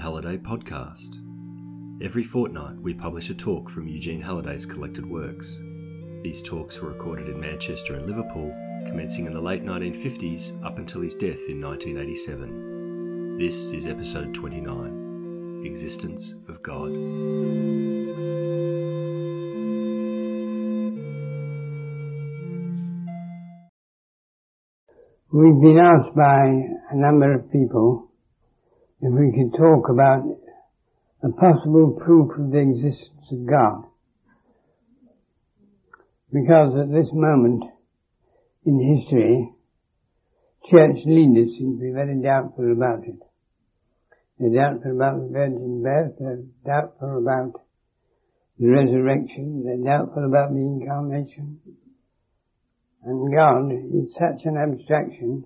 Halliday Podcast. Every fortnight, we publish a talk from Eugene Halliday's collected works. These talks were recorded in Manchester and Liverpool, commencing in the late 1950s up until his death in 1987. This is episode 29 Existence of God. We've been asked by a number of people if we could talk about a possible proof of the existence of God. Because at this moment in history, church leaders seem to be very doubtful about it. They're doubtful about the virgin birth, they're doubtful about the resurrection, they're doubtful about the incarnation. And God is such an abstraction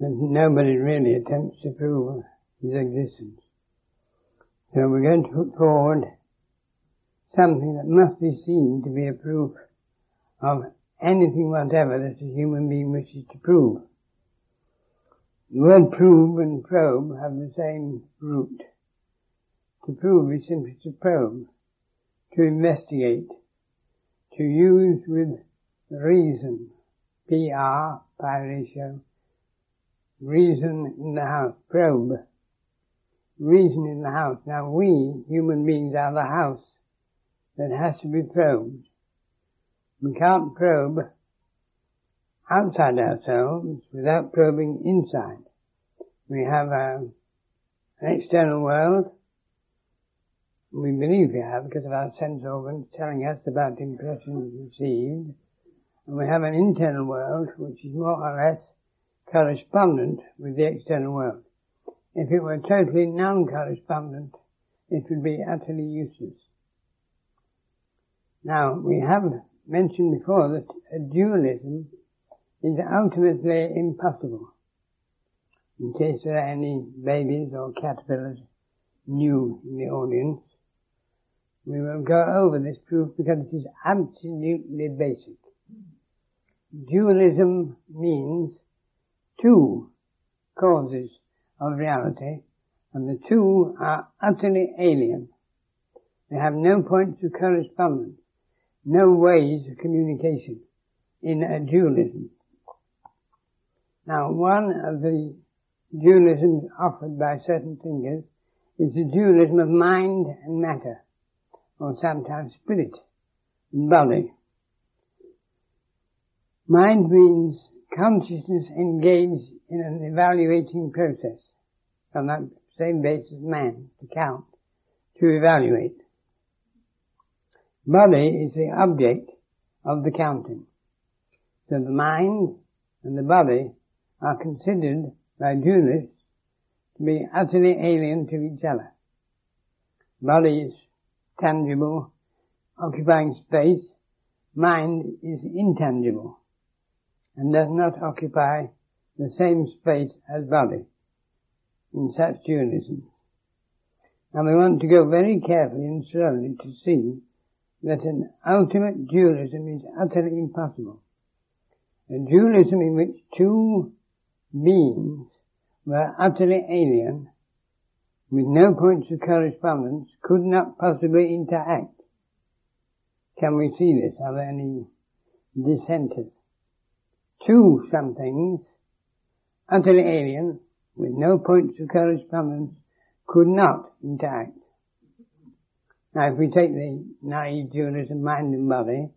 that nobody really attempts to prove his existence. So we're going to put forward something that must be seen to be a proof of anything whatever that a human being wishes to prove. The word prove and probe have the same root. To prove is simply to probe, to investigate, to use with reason, PR, pi ratio, reason in the house, probe, reason in the house. Now we, human beings, are the house that has to be probed. We can't probe outside ourselves without probing inside. We have a, an external world. We believe we have because of our sense organs telling us about impressions received. And we have an internal world which is more or less correspondent with the external world. If it were totally non-correspondent, it would be utterly useless. Now, we have mentioned before that dualism is ultimately impossible. In case there are any babies or caterpillars new in the audience, we will go over this proof because it is absolutely basic. Dualism means two causes of reality, and the two are utterly alien. They have no points of correspondence, no ways of communication in a dualism. Now, one of the dualisms offered by certain thinkers is the dualism of mind and matter, or sometimes spirit and body. Mind means consciousness engaged in an evaluating process on that same basis man, to count, to evaluate. Body is the object of the counting. So the mind and the body are considered by dualists to be utterly alien to each other. Body is tangible, occupying space. Mind is intangible and does not occupy the same space as body in such dualism. And we want to go very carefully and slowly to see that an ultimate dualism is utterly impossible. A dualism in which two beings were utterly alien, with no points of correspondence, could not possibly interact. Can we see this? Are there any dissenters? Two somethings, utterly alien, with no points of correspondence, could not interact. Now if we take the naive dualism mind and body,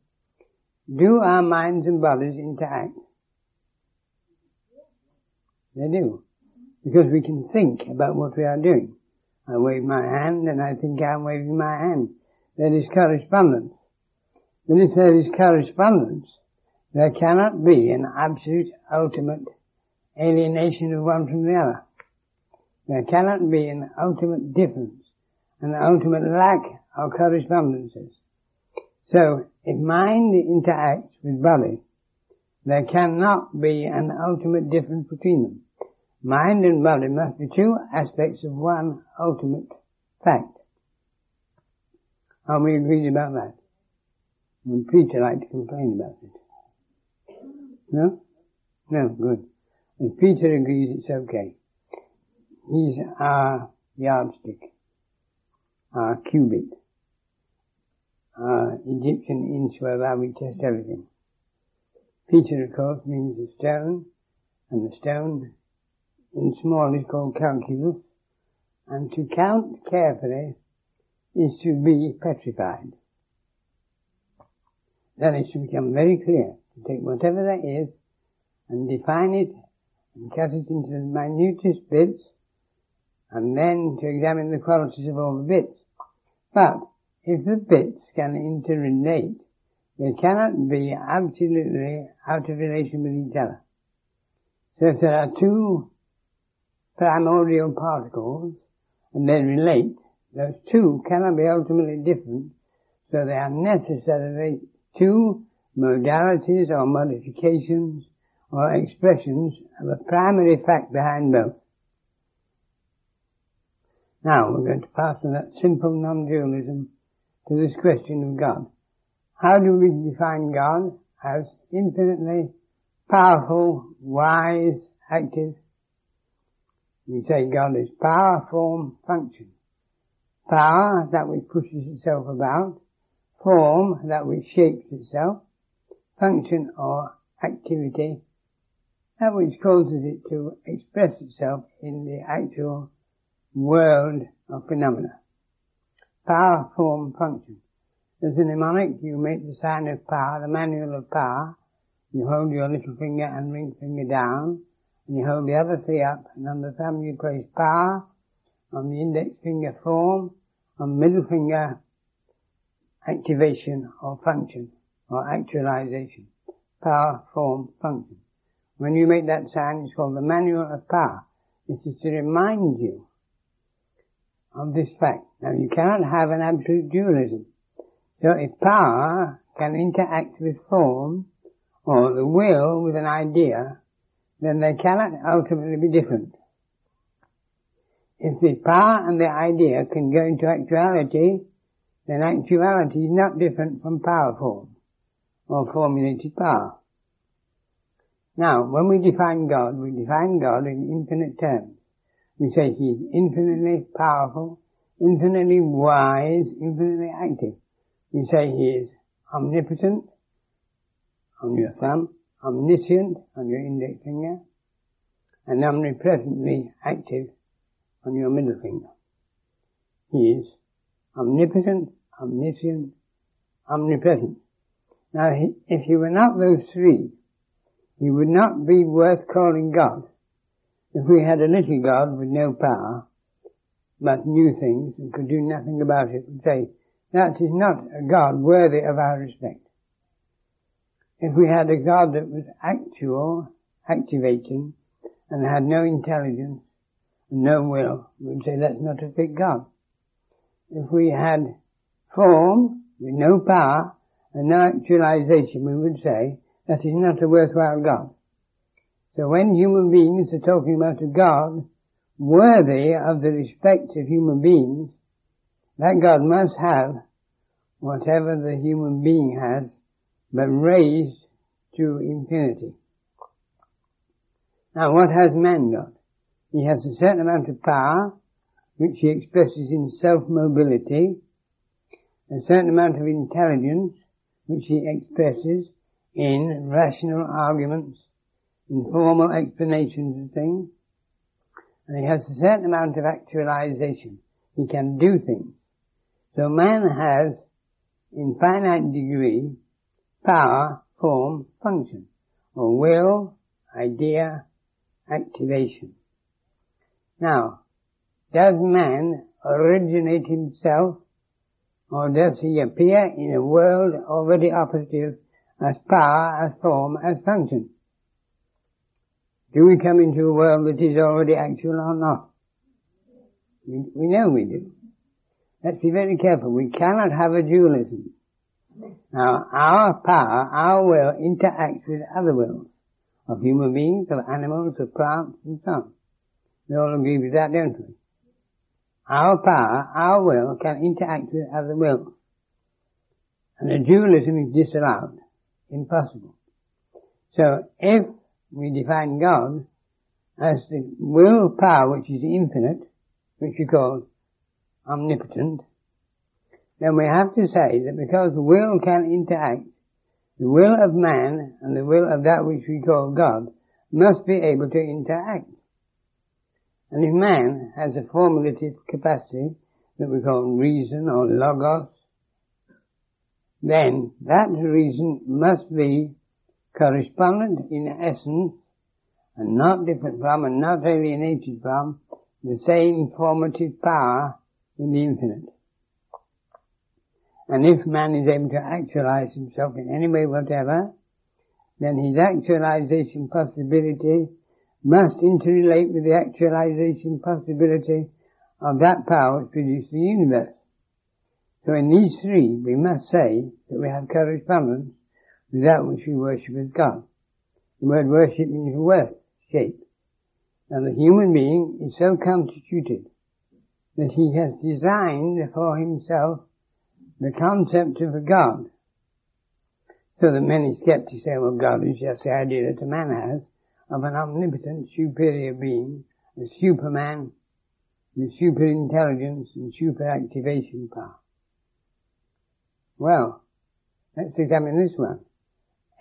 do our minds and bodies interact? They do. Because we can think about what we are doing. I wave my hand and I think I'm waving my hand. There is correspondence. But if there is correspondence, there cannot be an absolute ultimate alienation of one from the other. There cannot be an ultimate difference, an ultimate lack of correspondences. So, if mind interacts with body, there cannot be an ultimate difference between them. Mind and body must be two aspects of one ultimate fact. Are we agreed about that? Would Peter like to complain about it? No? No, good. If Peter agrees, it's okay. He's our yardstick, our cubit, our Egyptian inch whereby we test everything. Peter, of course, means the stone, and the stone in small is called calculus, and to count carefully is to be petrified. Then it should become very clear to take whatever that is and define it and cut it into the minutest bits and then to examine the qualities of all the bits. But if the bits can interrelate, they cannot be absolutely out of relation with each other. So if there are two primordial particles and they relate, those two cannot be ultimately different, so they are necessarily two modalities or modifications or expressions of a primary fact behind both. Now we're going to pass from that simple non-dualism to this question of God. How do we define God? As infinitely powerful, wise, active. We say God is power, form, function. Power, that which pushes itself about. Form, that which shapes itself. Function or activity, that which causes it to express itself in the actual world of phenomena. Power, form, function. As a mnemonic, you make the sign of power, the manual of power. You hold your little finger and ring finger down, and you hold the other three up, and on the thumb you place power, on the index finger form, on middle finger activation or function or actualization. Power, form, function. When you make that sign, it's called the manual of power. It is to remind you of this fact. Now you cannot have an absolute dualism. So if power can interact with form, or the will with an idea, then they cannot ultimately be different. If the power and the idea can go into actuality, then actuality is not different from power form, or formulated power. Now, when we define God, we define God in infinite terms. We say He is infinitely powerful, infinitely wise, infinitely active. We say He is omnipotent on your thumb, omniscient on your index finger, and omnipresently active on your middle finger. He is omnipotent, omniscient, omnipresent. Now, if he were not those three, he would not be worth calling God. If we had a little God with no power, but knew things and could do nothing about it, we'd say, that is not a God worthy of our respect. If we had a God that was actual, activating, and had no intelligence, and no will, we'd say that's not a fit God. If we had form, with no power, and naturalization, we would say that is not a worthwhile God. So when human beings are talking about a God worthy of the respect of human beings, that God must have whatever the human being has, but raised to infinity. Now what has man got? He has a certain amount of power, which he expresses in self-mobility, a certain amount of intelligence, which he expresses in rational arguments, in formal explanations of things, and he has a certain amount of actualization. He can do things. So man has, in finite degree, power, form, function, or will, idea, activation. Now, does man originate himself, or does he appear in a world already operative as power, as form, as function. Do we come into a world that is already actual or not? We, we know we do. Let's be very careful. We cannot have a dualism. Now, our power, our will interacts with other wills of human beings, of animals, of plants, and so on. We all agree with that, don't we? Our power, our will, can interact with other wills. And a dualism is disallowed. Impossible. So if we define God as the will power which is infinite, which we call omnipotent, then we have to say that because the will can interact, the will of man and the will of that which we call God must be able to interact. And if man has a formulative capacity that we call reason or logos, then that reason must be correspondent in essence and not different from and not alienated from the same formative power in the infinite. And if man is able to actualize himself in any way whatever, then his actualization possibility must interrelate with the actualization possibility of that power which produced the universe. So in these three, we must say that we have correspondence with that which we worship as God. The word worship means worth, shape. And the human being is so constituted that he has designed for himself the concept of a God. So that many skeptics say, well, God is just the idea that a man has of an omnipotent superior being, a superman with super intelligence and super activation power. Well, let's examine this one.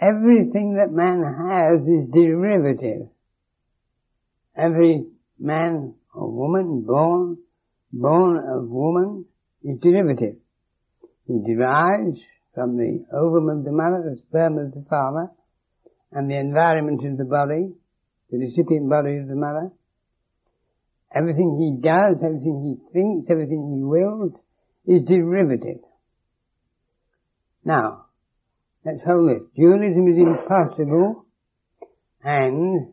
Everything that man has is derivative. Every man or woman born, born of woman is derivative. He derives from the ovum of the mother, the sperm of the father, and the environment of the body, the recipient body of the mother. Everything he does, everything he thinks, everything he wills is derivative. Now, let's hold this. Dualism is impossible and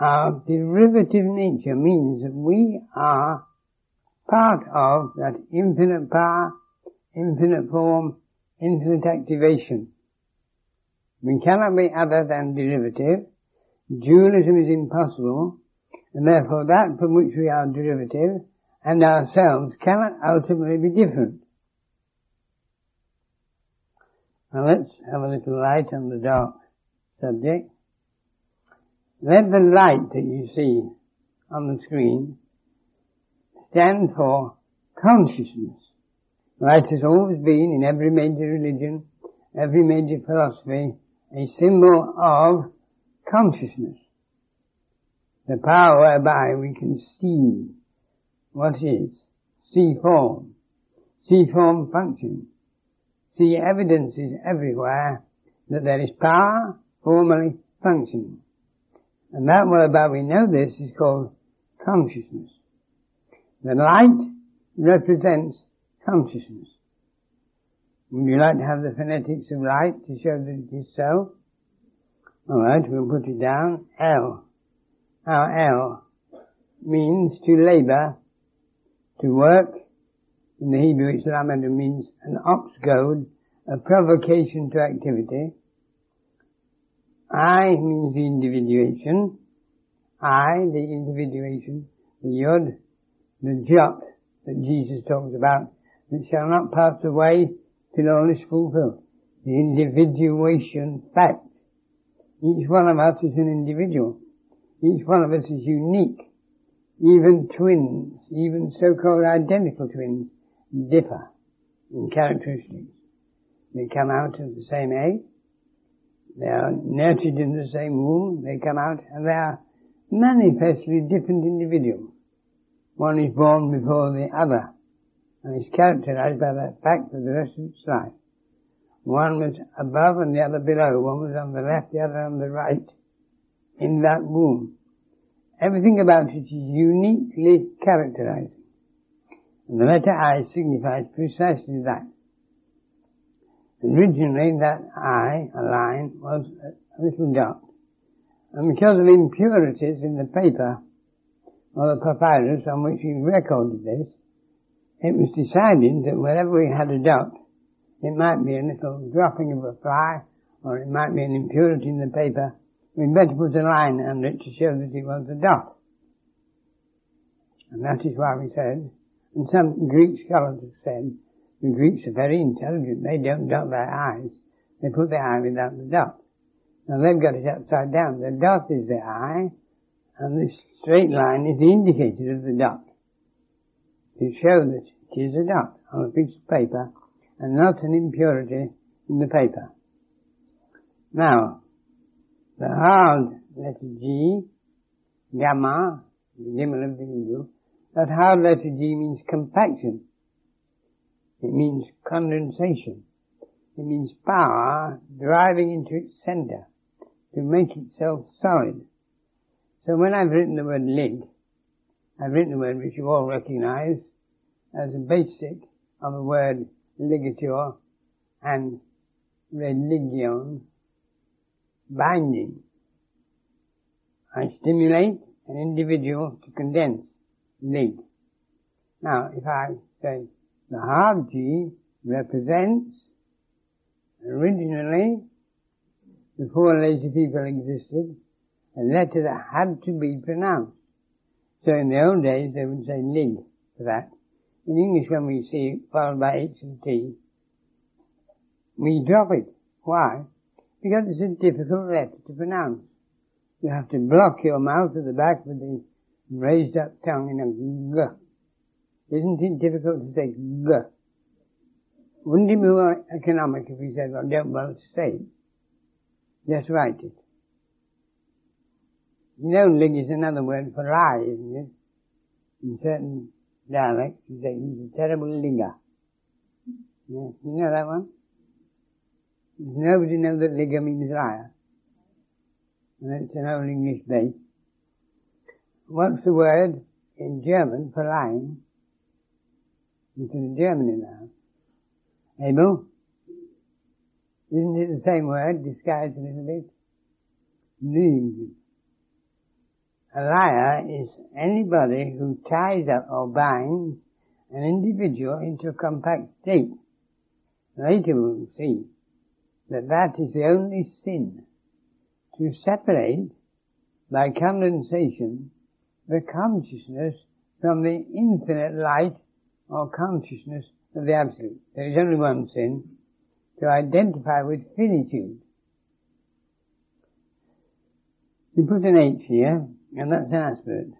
our derivative nature means that we are part of that infinite power, infinite form, infinite activation. We cannot be other than derivative. Dualism is impossible, and therefore that from which we are derivative and ourselves cannot ultimately be different. Now let's have a little light on the dark subject. Let the light that you see on the screen stand for consciousness. Light has always been in every major religion, every major philosophy, a symbol of consciousness. The power whereby we can see what is, see form, see form function, see evidences everywhere that there is power formally functioning. And that whereby we know this is called consciousness. The light represents consciousness. Would you like to have the phonetics of light to show that it is so? Alright, we'll put it down. L. Our L means to labor, to work. In the Hebrew it's lamad means an ox goad, a provocation to activity. I means the individuation. I, the individuation. The yod, the jot that Jesus talks about, that shall not pass away till all is fulfilled. The individuation fact. Each one of us is an individual. Each one of us is unique. Even twins, even so-called identical twins, differ in characteristics. They come out of the same egg. They are nurtured in the same womb. They come out and they are manifestly different individuals. One is born before the other and is characterized by that fact for the rest of its life. One was above and the other below. One was on the left, the other on the right in that womb. Everything about it is uniquely characterized. And the letter I signifies precisely that. Originally that I, a line, was a little dot. And because of impurities in the paper, or the papyrus on which he recorded this, it was decided that wherever we had a dot, it might be a little dropping of a fly, or it might be an impurity in the paper, we'd better put a line under it to show that it was a dot. And that is why we said, and some Greek scholars have said, the Greeks are very intelligent, they don't dot their eyes, they put their eye without the dot. Now they've got it upside down. The dot is the eye, and this straight line is the indicator of the dot. To show that is it dot on a piece of paper, and not an impurity in the paper. Now, the hard letter G, gamma, the gimel of the eagle, that hard letter G means compaction. It means condensation. It means power driving into its center to make itself solid. So when I've written the word lig, I've written the word which you all recognize as a basic of the word ligature and religion, binding. I stimulate an individual to condense, lig. Now, if I say the hard G represents originally before lazy people existed, a letter that had to be pronounced. So in the old days they would say lig for that. In English when we see followed by H and T, we drop it. Why? Because it's a difficult letter to pronounce. You have to block your mouth at the back with the raised up tongue in a g. Isn't it difficult to say g? Wouldn't it be more economic if we said, well, don't bother to say it? Just write it. You know, is another word for lie, isn't it? In certain say he's a terrible. Yeah, you know that one? Nobody knows that ligger means liar? And it's an old English base. What's the word in German for lying? Into the German now. Abel? Isn't it the same word, disguised a little bit? Lüge. A liar is anybody who ties up or binds an individual into a compact state. Later we'll see that that is the only sin. To separate, by condensation, the consciousness from the infinite light or consciousness of the Absolute. There is only one sin, to identify with finitude. You put an H here, and that's an aspirate.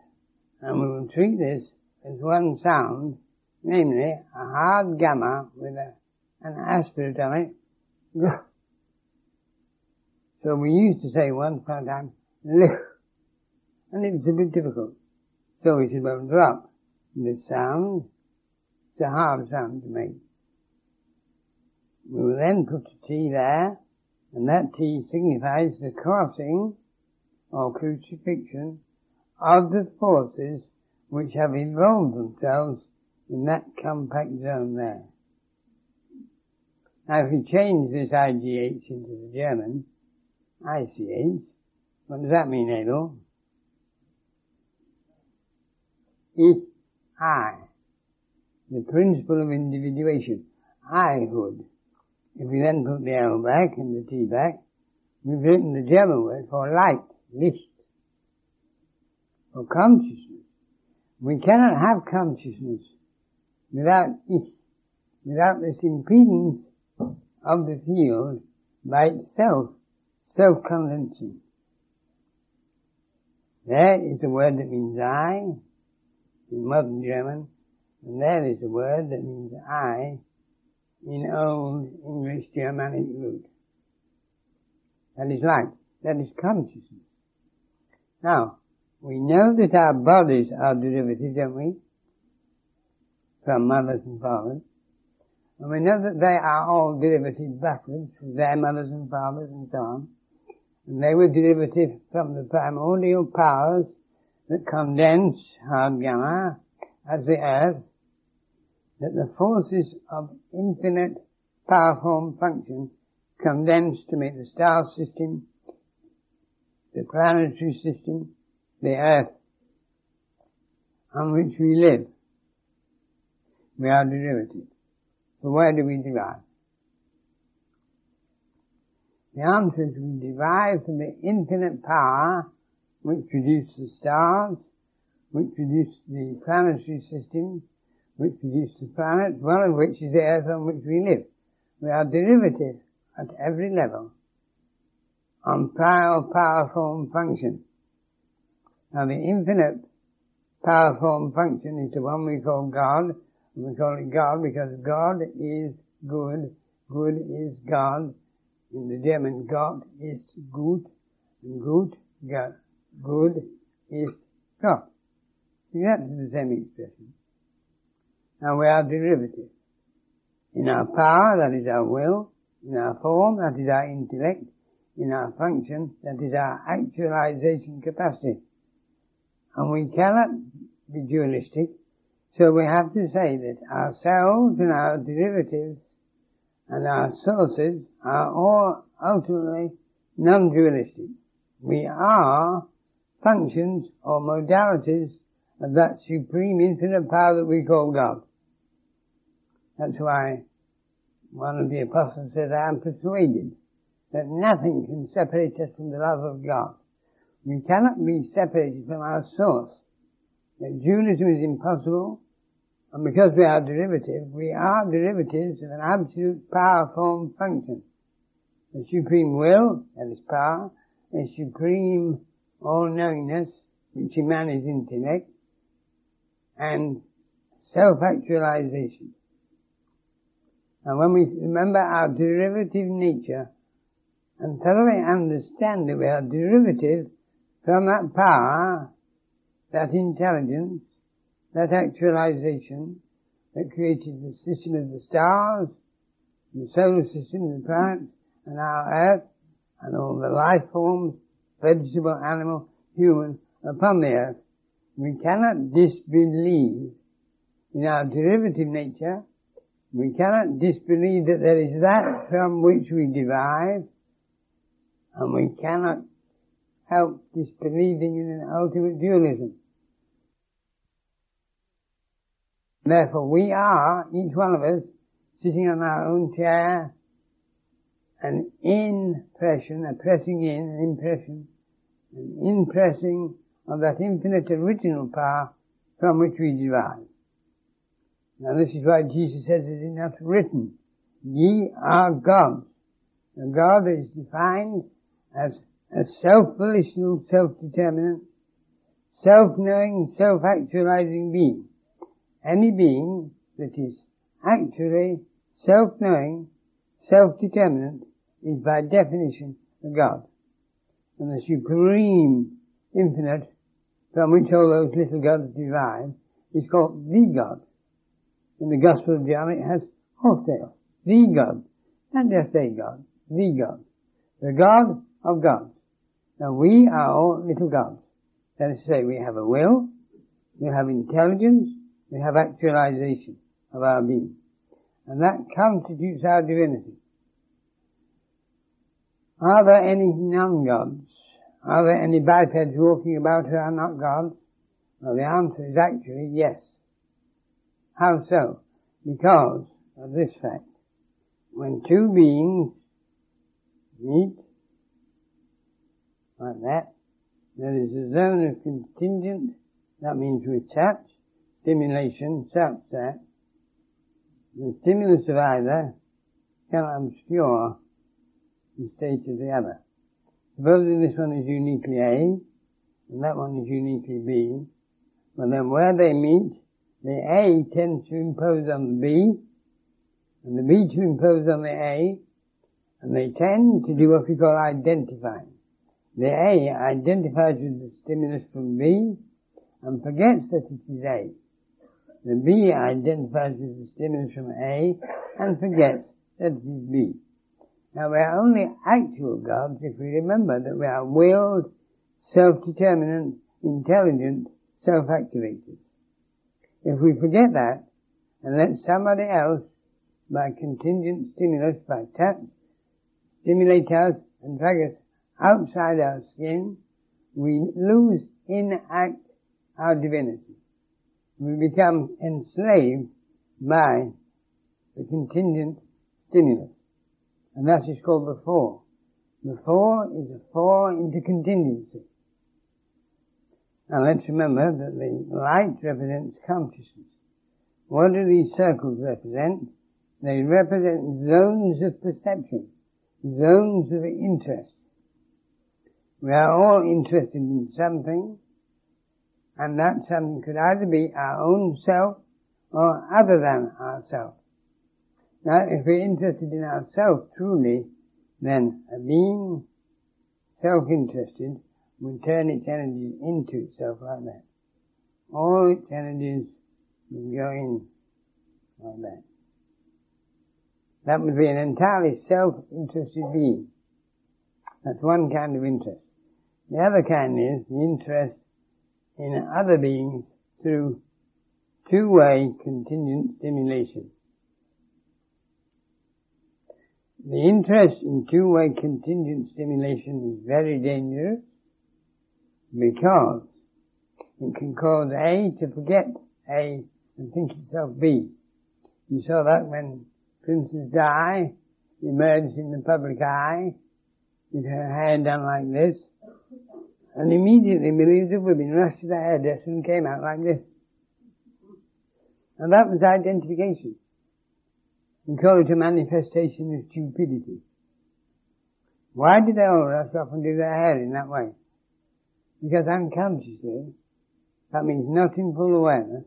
And we will treat this as one sound, namely a hard gamma with a, an aspirate on it. So we used to say once upon a time, and it was a bit difficult. So we said, well, drop this sound. It's a hard sound to make. We will then put a T there, and that T signifies the crossing or crucifixion of the forces which have involved themselves in that compact zone there. Now if we change this IGH into the German, ICH, what does that mean, Adol? Ich, I. The principle of individuation. I-hood. If we then put the L back and the T back, we've written the German word for light, Licht, for consciousness. We cannot have consciousness without it, without this impedance of the field by itself self-condensing. There is a word that means I in modern German, and there is a word that means I in old English Germanic root. That is light. That is consciousness. Now, we know that our bodies are derivatives, don't we? From mothers and fathers. And we know that they are all derivatives backwards from their mothers and fathers and so on. And they were derivative from the primordial powers that condense hard as the earth that the forces of infinite power form function condense to make the star system, the planetary system, the earth on which we live. We are derivative. So where do we derive? The answer is we derive from the infinite power which produced the stars, which produced the planetary system, which produced the planet, one of which is the earth on which we live. We are derivative at every level on prior power form function. Now the infinite power form function is the one we call God, and we call it God because God is good, good is God. In the German, God is gut, and God, good is God. See, that's the same expression. And we are derivative. In our power, that is our will. In our form, that is our intellect. In our function, that is our actualization capacity. And we cannot be dualistic, so we have to say that ourselves and our derivatives and our sources are all ultimately non-dualistic. We are functions or modalities of that supreme infinite power that we call God. That's why one of the apostles said, I am persuaded that nothing can separate us from the love of God. We cannot be separated from our source. That dualism is impossible, and because we are derivative, we are derivatives of an absolute power form function. The supreme will, that is power, a supreme all-knowingness, which in man is intellect, and self-actualization. And when we remember our derivative nature and thoroughly understand that we are derivative from that power, that intelligence, that actualization that created the system of the stars, the solar system, the planets, and our earth, and all the life forms, vegetable, animal, human, upon the earth, we cannot disbelieve in our derivative nature. We cannot disbelieve that there is that from which we derive, and we cannot help disbelieving in an ultimate dualism. Therefore, we are, each one of us, sitting on our own chair, an impression, a pressing in, an impression, an impressing of that infinite original power from which we derive. Now this is why Jesus says it is not written, ye are gods. And God is defined as a self-volitional, self-determinant, self-knowing, self-actualizing being. Any being that is actually self-knowing, self-determinant is by definition a God. And the supreme infinite from which all those little gods derive is called the God in the Gospel of John, it has wholesale. The God. Not just a God. The God. The God of God. Now we are all little gods. That is to say, we have a will, we have intelligence, we have actualization of our being. And that constitutes our divinity. Are there any non-gods? Are there any bipeds walking about who are not gods? Well, the answer is actually yes. How so? Because of this fact. When two beings meet, like that, there is a zone of contingent, that means we touch, stimulation, that the stimulus of either cannot obscure the state of the other. Supposing this one is uniquely A, and that one is uniquely B, well then where they meet, the A tends to impose on the B, and the B to impose on the A, and they tend to do what we call identifying. The A identifies with the stimulus from B, and forgets that it is A. The B identifies with the stimulus from A, and forgets that it is B. Now we are only actual gods if we remember that we are willed, self-determinant, intelligent, self-activated. If we forget that and let somebody else, by contingent stimulus, by touch, stimulate us and drag us outside our skin, we lose in act our divinity. We become enslaved by the contingent stimulus. And that is called the fall. The fall is a fall into contingency. Now let's remember that the light represents consciousness. What do these circles represent? They represent zones of perception, zones of interest. We are all interested in something, and that something could either be our own self or other than ourself. Now, if we're interested in ourself truly, then a being self-interested will turn its energies into itself like that. All its energies will go in like that. That would be an entirely self-interested being. That's one kind of interest. The other kind is the interest in other beings through two-way contingent stimulation. The interest in two-way contingent stimulation is very dangerous because it can cause A to forget A and think itself B. You saw that when Princess Di emerged in the public eye with her hair done like this and immediately millions of women rushed to the hairdresser and came out like this. And that was identification. We call it a manifestation of stupidity. Why do they all rush off and do their hair in that way? Because unconsciously, that means not in full awareness,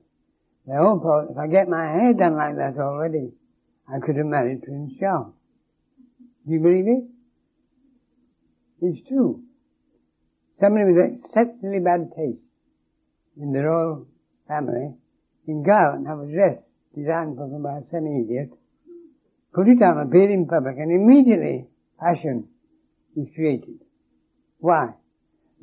they all thought, if I get my hair done like that already, I could have married Prince Charles. Do you believe it? It's true. Somebody with exceptionally bad taste in the royal family can go out and have a dress designed for them by a semi-idiot put it on, appear in public, and immediately passion is created. Why?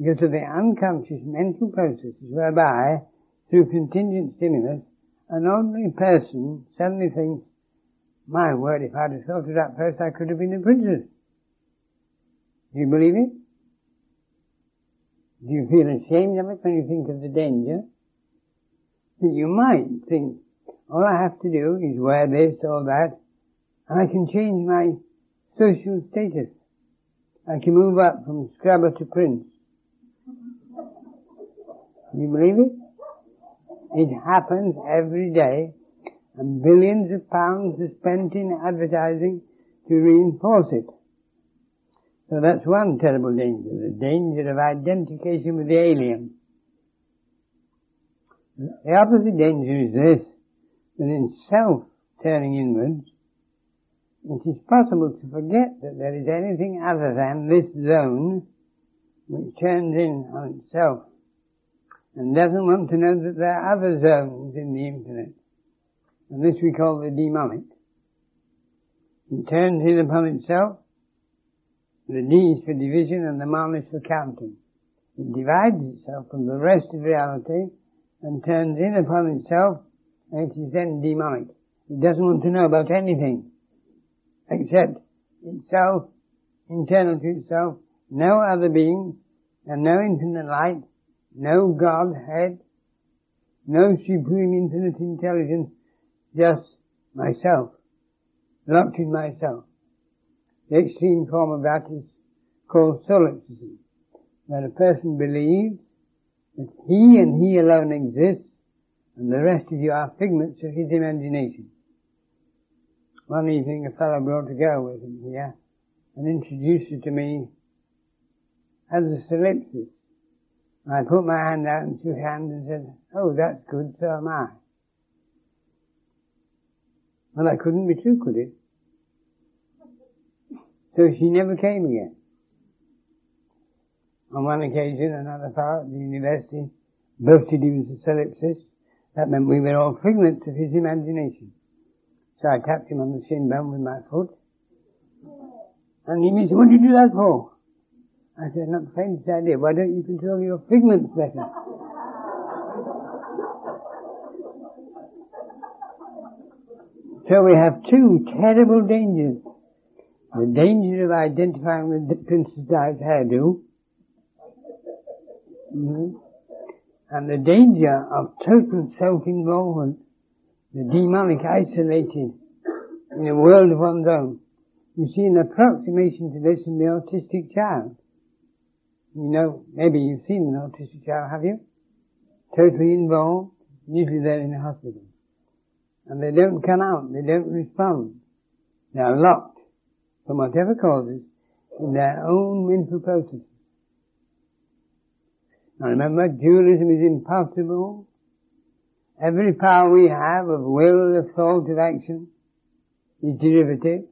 Because of the unconscious mental processes whereby, through contingent stimulus, an ordinary person suddenly thinks, my word, if I'd have thought of that first, I could have been a princess. Do you believe it? Do you feel ashamed of it when you think of the danger? You might think, all I have to do is wear this or that, and I can change my social status. I can move up from scrubber to prince. You believe it? It happens every day and billions of pounds are spent in advertising to reinforce it. So that's one terrible danger, the danger of identification with the alien. The opposite danger is this, that in self turning inwards, it is possible to forget that there is anything other than this zone which turns in on itself and doesn't want to know that there are other zones in the infinite. And this we call the demonic. It turns in upon itself. The D is for division and the mon is for counting. It divides itself from the rest of reality and turns in upon itself and it is then demonic. It doesn't want to know about anything except itself, internal to itself, no other being, and no infinite light, no Godhead, no supreme infinite intelligence, just myself, locked in myself. The extreme form of that is called solipsism, where a person believes that he and he alone exists, and the rest of you are figments of his imagination. One evening a fellow brought a girl with him here and introduced her to me as a solipsis. I put my hand out and shook hands and said, oh, that's good, so am I. Well, that couldn't be true, could it? So she never came again. On one occasion, another fellow at the university boasted he was a solipsist. That meant we were all figments of his imagination. So I tapped him on the shin bone with my foot. And he said, what did you do that for? I said, not the faintest idea. Why don't you control your figments better? so we have two terrible dangers. The danger of identifying with the Princess Di's hairdo. Mm-hmm. And the danger of total self-involvement the demonic isolated in a world of one's own. You see an approximation to this in the autistic child. You know, maybe you've seen an autistic child, have you? Totally involved, usually they're in a hospital. And they don't come out, they don't respond. They are locked, from whatever causes, in their own mental processes. Now remember, dualism is impossible. Every power we have of will, of thought, of action is derivative.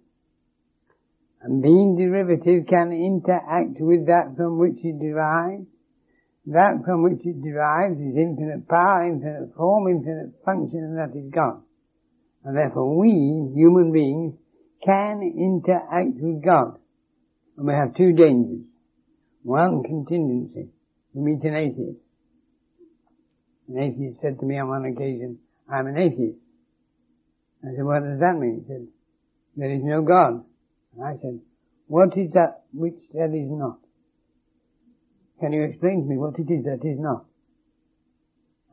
And being derivative can interact with that from which it derives. That from which it derives is infinite power, infinite form, infinite function, and that is God. And therefore we, human beings, can interact with God. And we have two dangers. One contingency. We meet an atheist. An atheist said to me on one occasion, I'm an atheist. I said, what does that mean? He said, there is no God. And I said, what is that which there is not? Can you explain to me what it is that is not?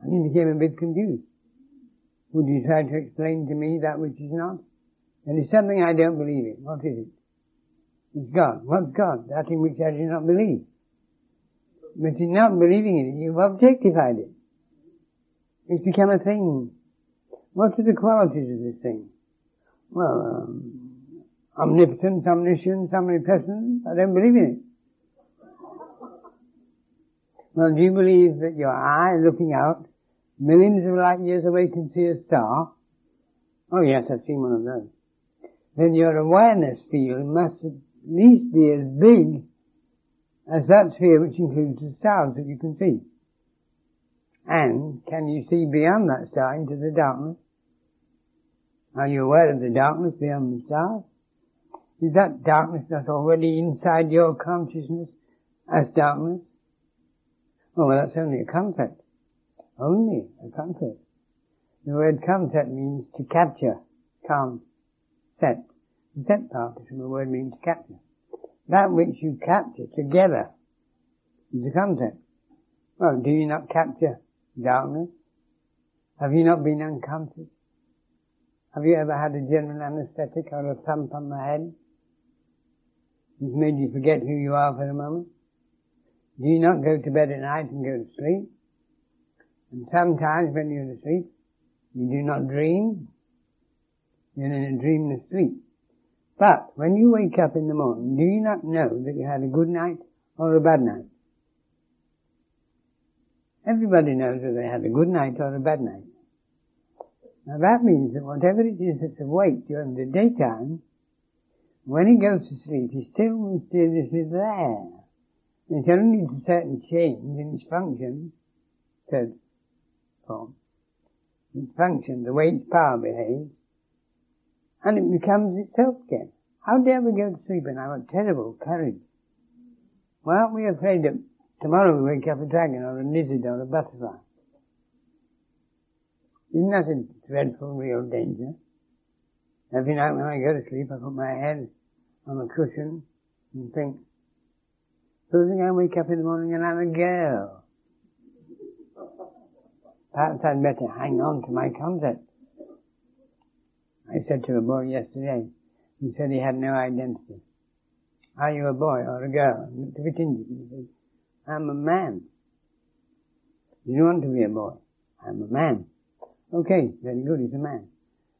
And he became a bit confused. Would you try to explain to me that which is not? There is something I don't believe in. What is it? It's God. What's God? That in which I do not believe. But in not believing in it, you've objectified it. It's become a thing. What are the qualities of this thing? Well, um, omnipotence, omniscience, omnipresence, I don't believe in it. Well, do you believe that your eye looking out millions of light years away can see a star? Oh yes, I've seen one of those. Then your awareness field must at least be as big as that sphere which includes the stars that you can see. And can you see beyond that star into the darkness? Are you aware of the darkness beyond the stars? Is that darkness not already inside your consciousness as darkness? Oh, well, that's only a concept. Only a concept. The word concept means to capture. The set is from the word means capture. That which you capture together is a concept. Well, do you not capture darkness? Have you not been unconscious? Have you ever had a general anesthetic or a thump on the head? It's made you forget who you are for a moment? Do you not go to bed at night and go to sleep? And sometimes when you're asleep, you do not dream. You're in a dreamless sleep. But when you wake up in the morning, do you not know that you had a good night or a bad night? Everybody knows that they had a good night or a bad night. Now that means that whatever it is that's awake during the daytime, when he goes to sleep, he's still mysteriously there. It only a certain change in its function, third form, its function, the way its power behaves, and it becomes itself again. How dare we go to sleep and have a terrible courage? Why aren't we afraid that tomorrow we wake up a dragon or a lizard or a butterfly? Isn't that a dreadful real danger? Every night when I go to sleep I put my head on a cushion and think, Supposing I wake up in the morning and I'm a girl. Perhaps I'd better hang on to my concept. I said to a boy yesterday, he said he had no identity. Are you a boy or a girl? To be he said, I'm a man. You don't want to be a boy. I'm a man. Okay, very good, he's a man.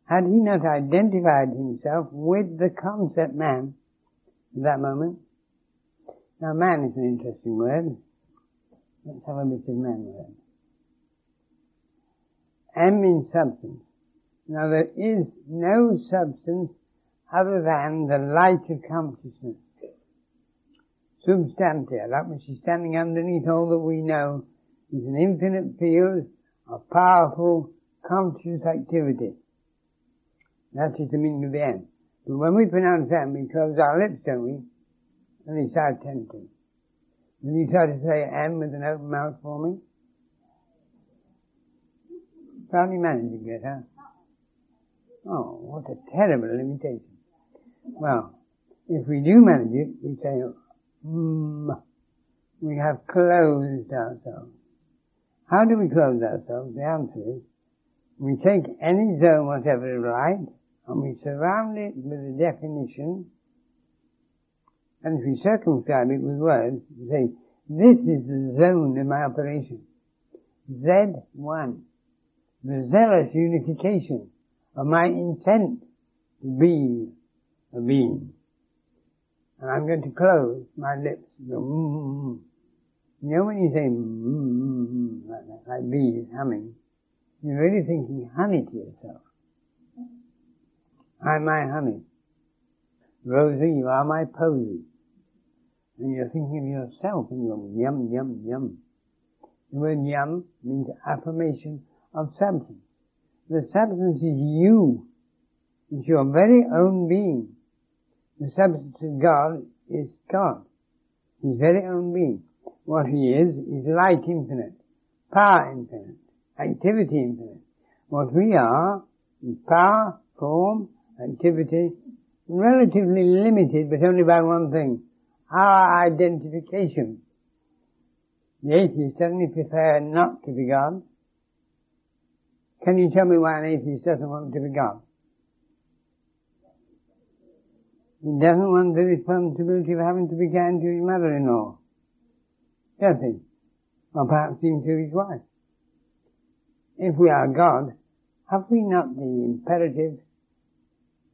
Had he not identified himself with the concept man at that moment, now man is an interesting word. Let's have a bit of man word. M means substance. Now there is no substance other than the light of consciousness. Substantia, that which is standing underneath all that we know, is an infinite field of powerful conscious activity. That is the meaning of the M. But when we pronounce M, we close our lips, don't we? and he started tempting. Will you try to say M with an open mouth for me? Manage to get her? Oh, what a terrible limitation. Well, if we do manage it, we say, mm, we have closed ourselves. How do we close ourselves? The answer is, we take any zone whatever of light, and we surround it with a definition and if we circumscribe it with words, we say, this is the zone of my operation. Z1. The zealous unification my intent to be a being. And I'm going to close my lips. and Go, mm, mm, mm, mm. You know when you say mm, like, that, like bees humming, you're really thinking honey to yourself. I'm my honey. Rosie, you are my posy. And you're thinking of yourself and you're yum, yum, yum. The word yum means affirmation of substance. The substance is you. It's your very own being. The substance of God is God. His very own being. What He is, is light infinite, power infinite, activity infinite. What we are is power, form, activity, relatively limited, but only by one thing, our identification. The atheists certainly prefer not to be God. Can you tell me why an atheist doesn't want to be God? He doesn't want the responsibility of having to be kind to his mother-in-law. Does he? Or perhaps even to his wife. If we are God, have we not the imperative,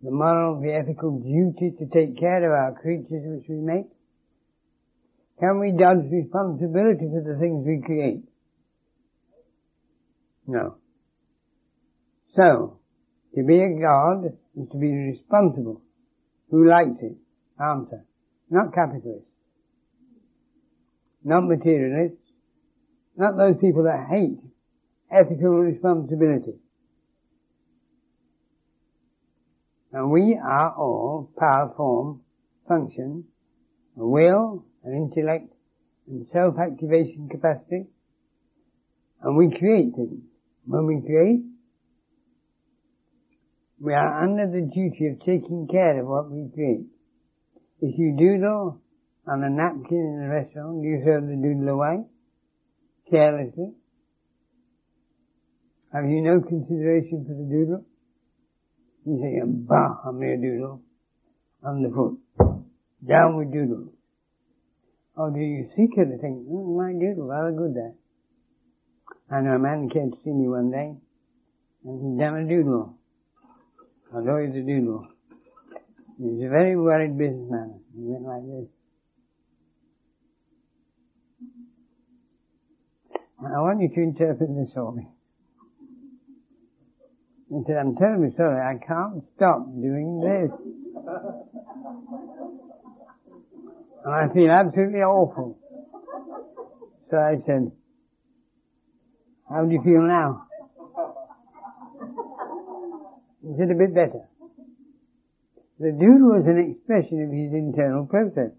the moral, the ethical duty to take care of our creatures which we make? Can we dodge responsibility for the things we create? No. So, to be a God is to be responsible. Who likes it? Answer. Not capitalists. Not materialists. Not those people that hate ethical responsibility. And we are all power, form, function, a will, an intellect, and self-activation capacity. And we create things. When we create, we are under the duty of taking care of what we drink. If you doodle on a napkin in a restaurant, do you throw the doodle away? Carelessly? Have you no consideration for the doodle? You say, bah, I'm a doodle. On the foot. Down with doodle. Or do you seek it and think, oh, my doodle, rather good there. I know a man came to see me one day, and he done a doodle. I know he's a doodle. He's a very worried businessman. He went like this. I want you to interpret this for me. He said, I'm terribly sorry, I can't stop doing this. And I feel absolutely awful. So I said, how do you feel now? He said, a bit better. The doodle was an expression of his internal process.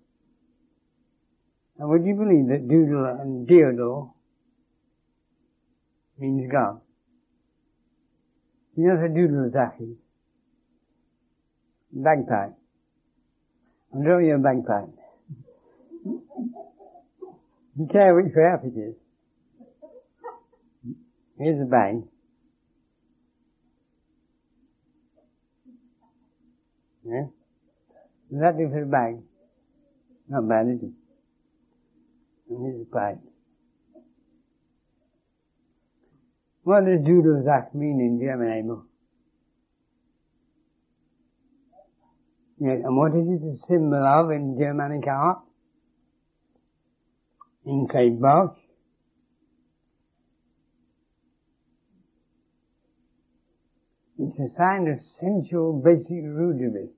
And would you believe that doodle and deodle means God? You know what a doodle is, Bagpipe. I'm drawing you a bagpipe. you care which way up it is. Here's a bag. Yeah? Does that do for a bag? Not bad, is it? A pipe. What does Dudelsack mean in German, Amo? Yes, and what is it a symbol of in Germanic art? In box? It's a sign of sensual basic rudery.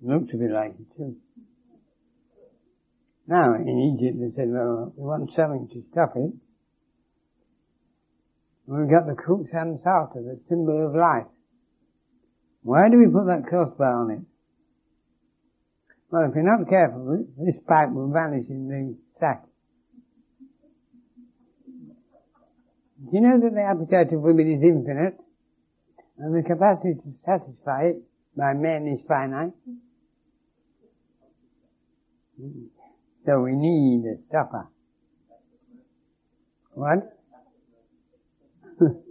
Looks a bit like it too. Now, in Egypt they said, well, we want something to stuff it. We've got the Crux Ansata, the symbol of life. Why do we put that crossbar on it? Well, if you're not careful, this pipe will vanish in the sack. You know that the appetite of women is infinite? And the capacity to satisfy it by men is finite? So we need a stopper. What?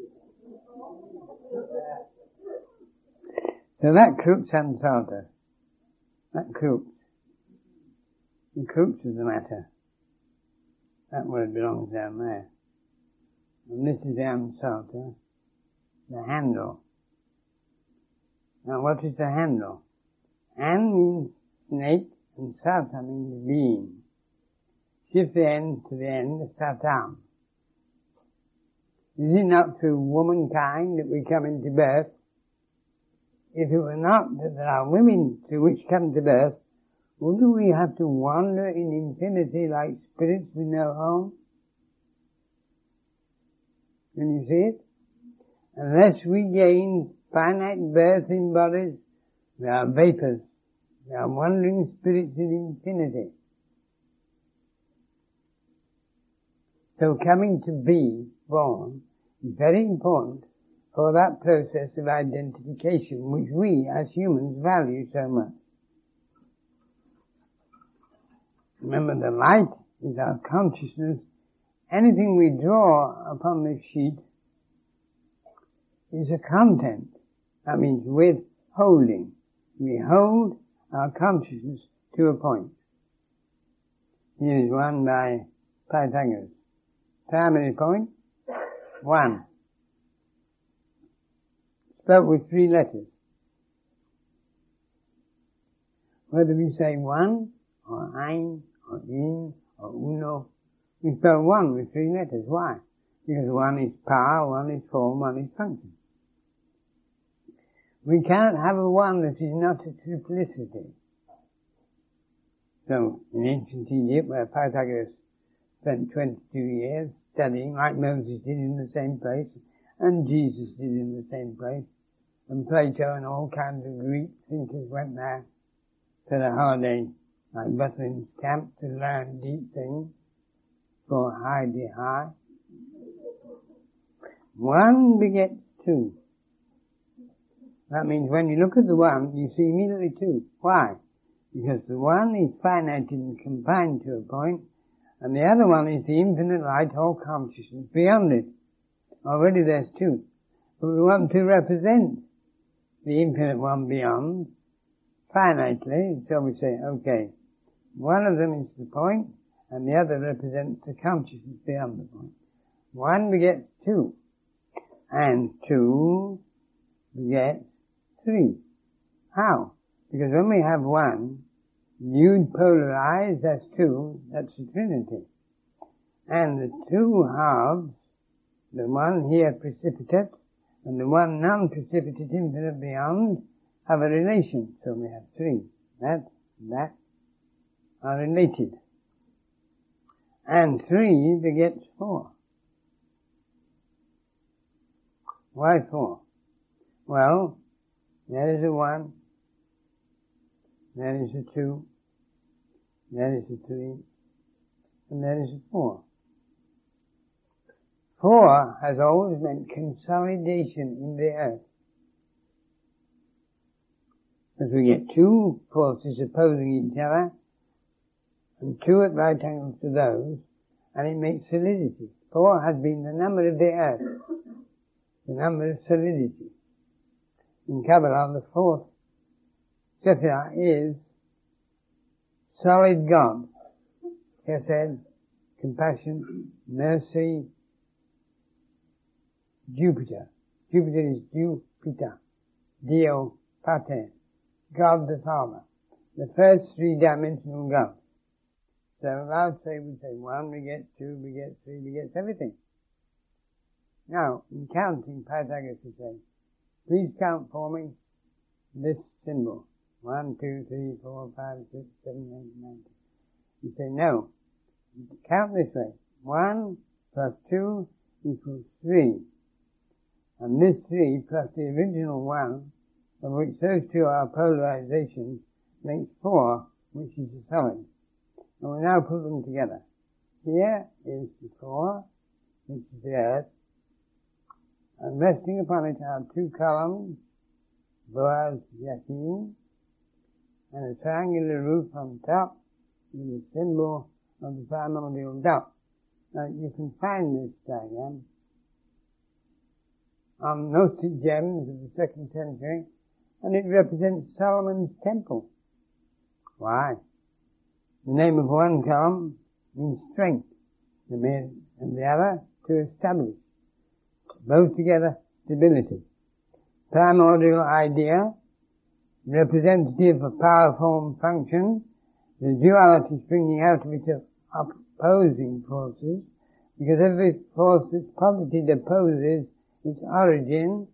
So that crux ansata, that crux, the crux of the matter, that word belongs down there. And this is the handle. Now what is the handle? An means snake and sata means being. shift the end to the end, satam. Is it not through womankind that we come into birth? If it were not that there are women to which come to birth, wouldn't we have to wander in infinity like spirits with no home? Can you see it? Unless we gain finite birth in bodies, we are vapors. We are wandering spirits in infinity. So coming to be born is very important for that process of identification which we as humans value so much. Remember the light is our consciousness. Anything we draw upon this sheet is a content. That means withholding. We hold our consciousness to a point. Here is one by Pythagoras. Primary point, one. Spelled with three letters. Whether we say one, or ein, or in, or uno, we spell one with three letters. Why? Because one is power, one is form, one is function. We cannot have a one that is not a triplicity. So, in ancient Egypt, where Pythagoras spent 22 years studying, like Moses did in the same place, and Jesus did in the same place, and Plato and all kinds of Greek thinkers went there for the holiday, like Butlin's camp, to learn deep things high de high. One begets two. That means when you look at the one, you see immediately two. Why? Because the one is finite and confined to a point, and the other one is the infinite light or consciousness beyond it. Already there's two. But we want to represent the infinite one beyond finitely, so we say, okay, one of them is the point, and the other represents the consciousness beyond the point. One begets two, and two begets three. How? Because when we have one, viewed polarized, that's two, that's the Trinity. And the two halves, the one here precipitate, and the one non-precipitate infinite beyond, have a relation. So we have three. That, that are related. And three begets four. Why four? Well, there is a one, there is a two, there is a three, and there is a four. Four has always meant consolidation in the earth. As we get two forces opposing each other, and two at right angles to those, and it makes solidity. Four has been the number of the earth, the number of solidity in Kabbalah, the fourth Sephirah is solid God. Chesed, compassion, mercy, Jupiter. Jupiter is Jupiter. Dio Pater. God the Father. The first three-dimensional God. So without say we say one, we get two, we get three, we get everything. Now, in counting, Pythagoras is saying, Please count for me this symbol. One, two, three, four, five, six, seven, eight, nine. You say no. Count this way. One plus two equals three. And this three plus the original one, of which those two are polarizations, makes four, which is a solid. And we now put them together. Here is the four, which is the earth, and resting upon it are two columns, Boaz Yakin, and a triangular roof on top with the symbol of the primordial dot. Now you can find this diagram on Gnostic gems of the second century, and it represents Solomon's temple. Why? The name of one column means strength, and the other to establish both together, stability. Primordial idea, representative of power, form, function, the duality springing out of of opposing forces, because every force that's posited opposes its origin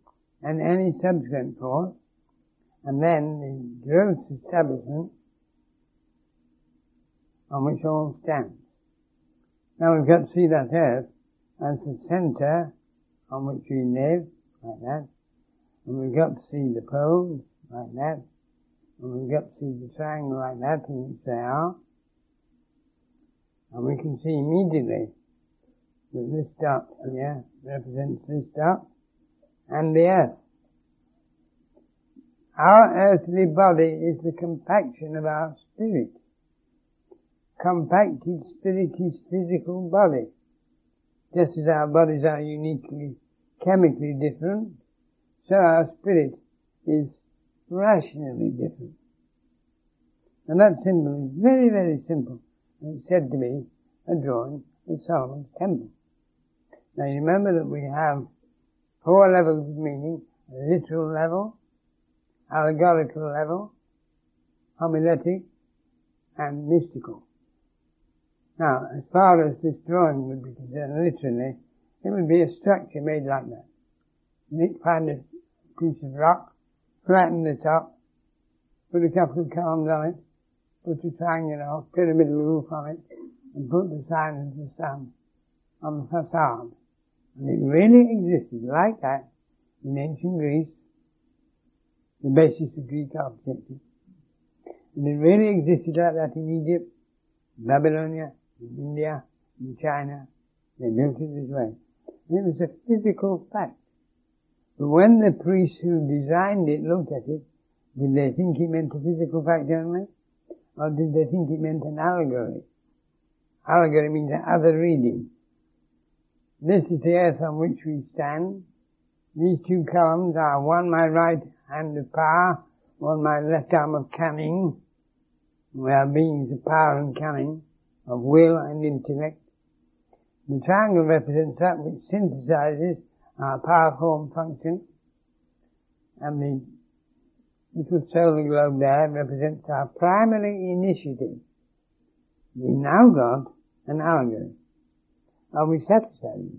and any subsequent force, and then the gross establishment on which all stands. Now we've got to see that earth as the centre on which we live, like that. And we've got to see the poles, like that. And we've got to see the triangle like that in which they are. And we can see immediately that this dot here represents this dot and the earth. Our earthly body is the compaction of our spirit. Compacted spirit is physical body. Just as our bodies are uniquely chemically different, so our spirit is rationally different. And that symbol is very, very simple. It's said to be a drawing of Solomon's temple. Now you remember that we have four levels of meaning, literal level, allegorical level, homiletic, and mystical. Now, as far as this drawing would be concerned, literally, it would be a structure made like that. You find a piece of rock, flatten the top, put a couple of columns on it, put a triangular pyramidal roof on it, and put the sign of the sun on the facade. And it really existed like that in ancient Greece, the basis of Greek architecture. And it really existed like that in Egypt, Babylonia, in India, in China. They built it this way. It was a physical fact. But when the priests who designed it looked at it, did they think it meant a physical fact only? Or did they think it meant an allegory? Allegory means other reading. This is the earth on which we stand. These two columns are one my right hand of power, one my left arm of cunning. We are beings of power and cunning, of will and intellect. The triangle represents that which synthesizes our power form function, and the little solar globe there represents our primary initiative. We now got an allegory. Are we satisfied?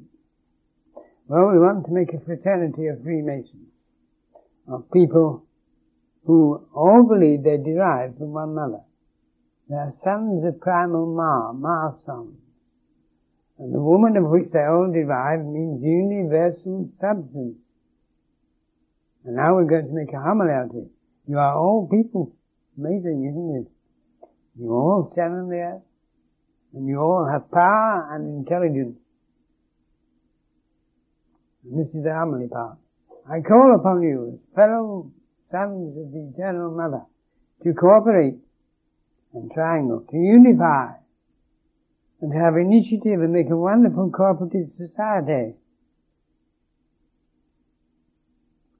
Well, we want to make a fraternity of Freemasons, of people who all believe they derive from one mother. They are sons of primal Ma, Ma sons. And the woman of which they all derive means universal substance. And now we're going to make a homily out of it. You are all people. Amazing, isn't it? You all stand on the earth. And you all have power and intelligence. And this is the homily part. I call upon you, fellow sons of the Eternal Mother, to cooperate and triangle, to unify, and have initiative and make a wonderful cooperative society.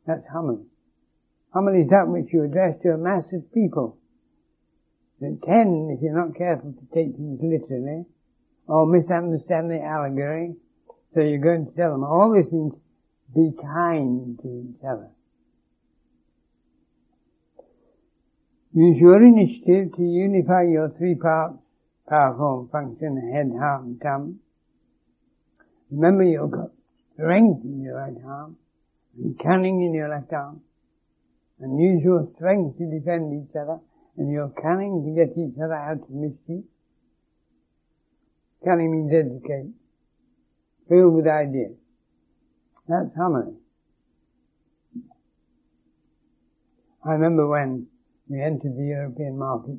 That's homily. Homily is that which you address to a mass of people that tend, if you're not careful to take things literally, or misunderstand the allegory, so you're going to tell them, all this means be kind to each other. Use your initiative to unify your three parts, power, form, function, head, heart, and tongue. Remember you've got strength in your right arm, and cunning in your left arm, and use your strength to defend each other, and you're cunning to get each other out of mischief. Cunning means educate, filled with ideas. That's homily. I remember when we entered the European market,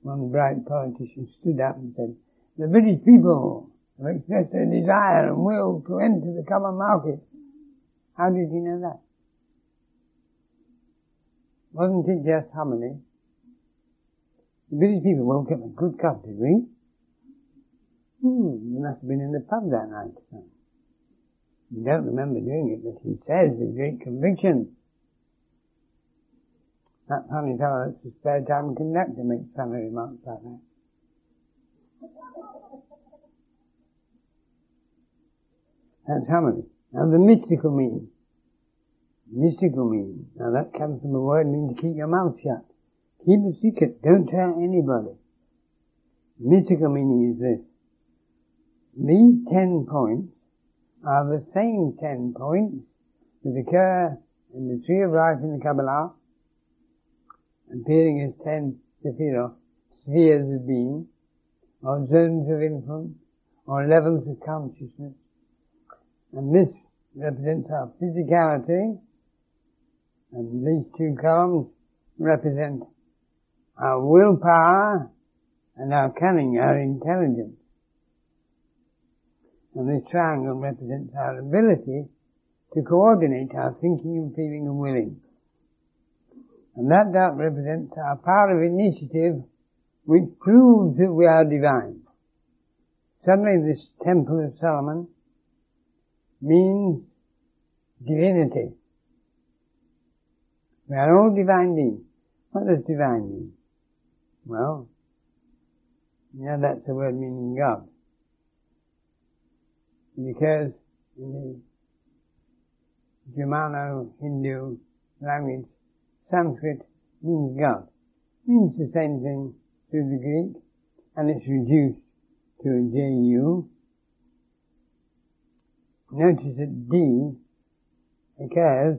one bright politician stood up and said, the British people have expressed their desire and will to enter the common market. How did he know that? Wasn't it just homily? The British people woke up a good cup, did we? Hmm, you must have been in the pub that night. You don't remember doing it, but he says with great conviction. That funny fellow that's a spare time conductor makes funny remarks like that. That's homily. Now the mystical meaning. Mystical meaning. Now that comes from the word meaning to keep your mouth shut. Keep a secret. Don't tell anybody. Mystical meaning is this. these ten points are the same ten points that occur in the tree of life in the Kabbalah, appearing as ten sephirot, spheres of being, or zones of influence, or levels of consciousness. And this represents our physicality, and these two columns represent our willpower and our cunning, our intelligence. And this triangle represents our ability to coordinate our thinking and feeling and willing. And that dot represents our power of initiative which proves that we are divine. Suddenly this temple of Solomon means divinity. We are all divine beings. What does divine mean? Well, yeah, that's the word meaning God. Because in the Germano-Hindu language, Sanskrit means God. Means the same thing to the Greek, and it's reduced to a J-U. Notice that D occurs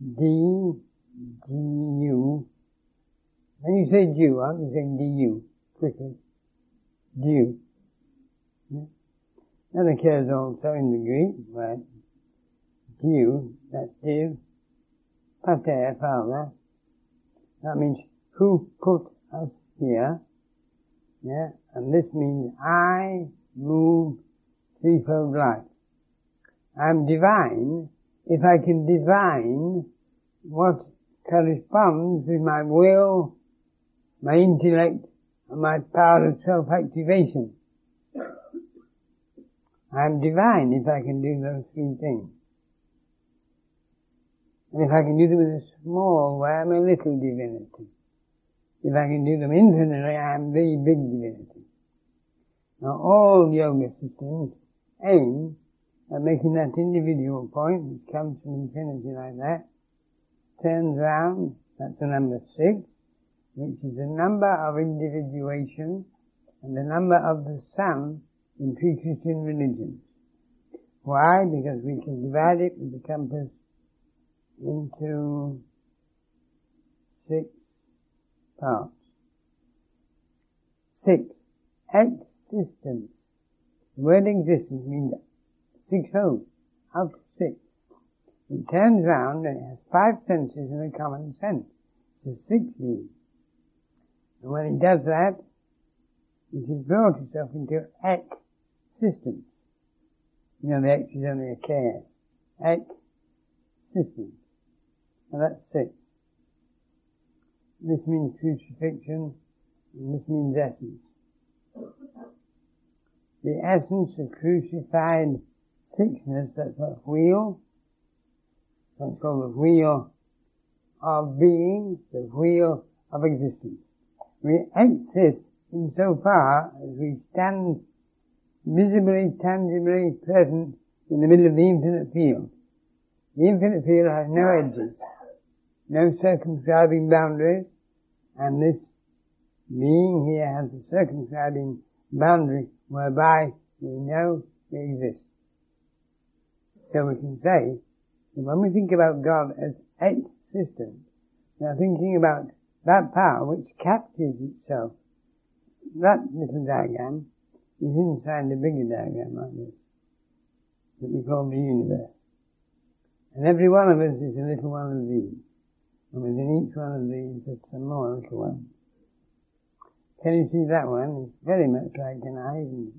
D, D-U. When you say Jew, aren't you saying D-U? Quickly. Dew. Yeah? That occurs also in the Greek, right? Dew, that's. Pater. That means who put us here. Yeah? And this means I move threefold life. I'm divine if I can divine what corresponds with my will, my intellect, and my power of self-activation. I'm divine if I can do those three things. And if I can do them in a small way, I'm a little divinity. If I can do them infinitely, I'm the big divinity. Now all yoga systems aim at making that individual point, which comes from infinity like that, turns round, that's the number six, which is the number of individuation and the number of the sum in pre-Christian religions. Why? Because we can divide it with the compass into six parts. Six. Existence. The word existence means six holes out of six. It turns round and it has five senses in a common sense. The six means. And when it does that, it has brought itself into existence. You know, the X is only a K. Existence. And that's six. This means crucifixion, and this means essence. The essence of crucified sixness, that's a wheel, that's called the wheel of being, the wheel of existence. We exist in so far as we stand visibly, tangibly present in the middle of the infinite field. The infinite field has no edges no circumscribing boundaries, and this being here has a circumscribing boundary whereby we know we exist. So we can say that when we think about God as existence, we are thinking about that power which captures itself. That little diagram is inside the bigger diagram like this, that we call the universe. And every one of us is a little one of these. And within each one of these there's some more little ones. Can you see that one? It's very much like an it?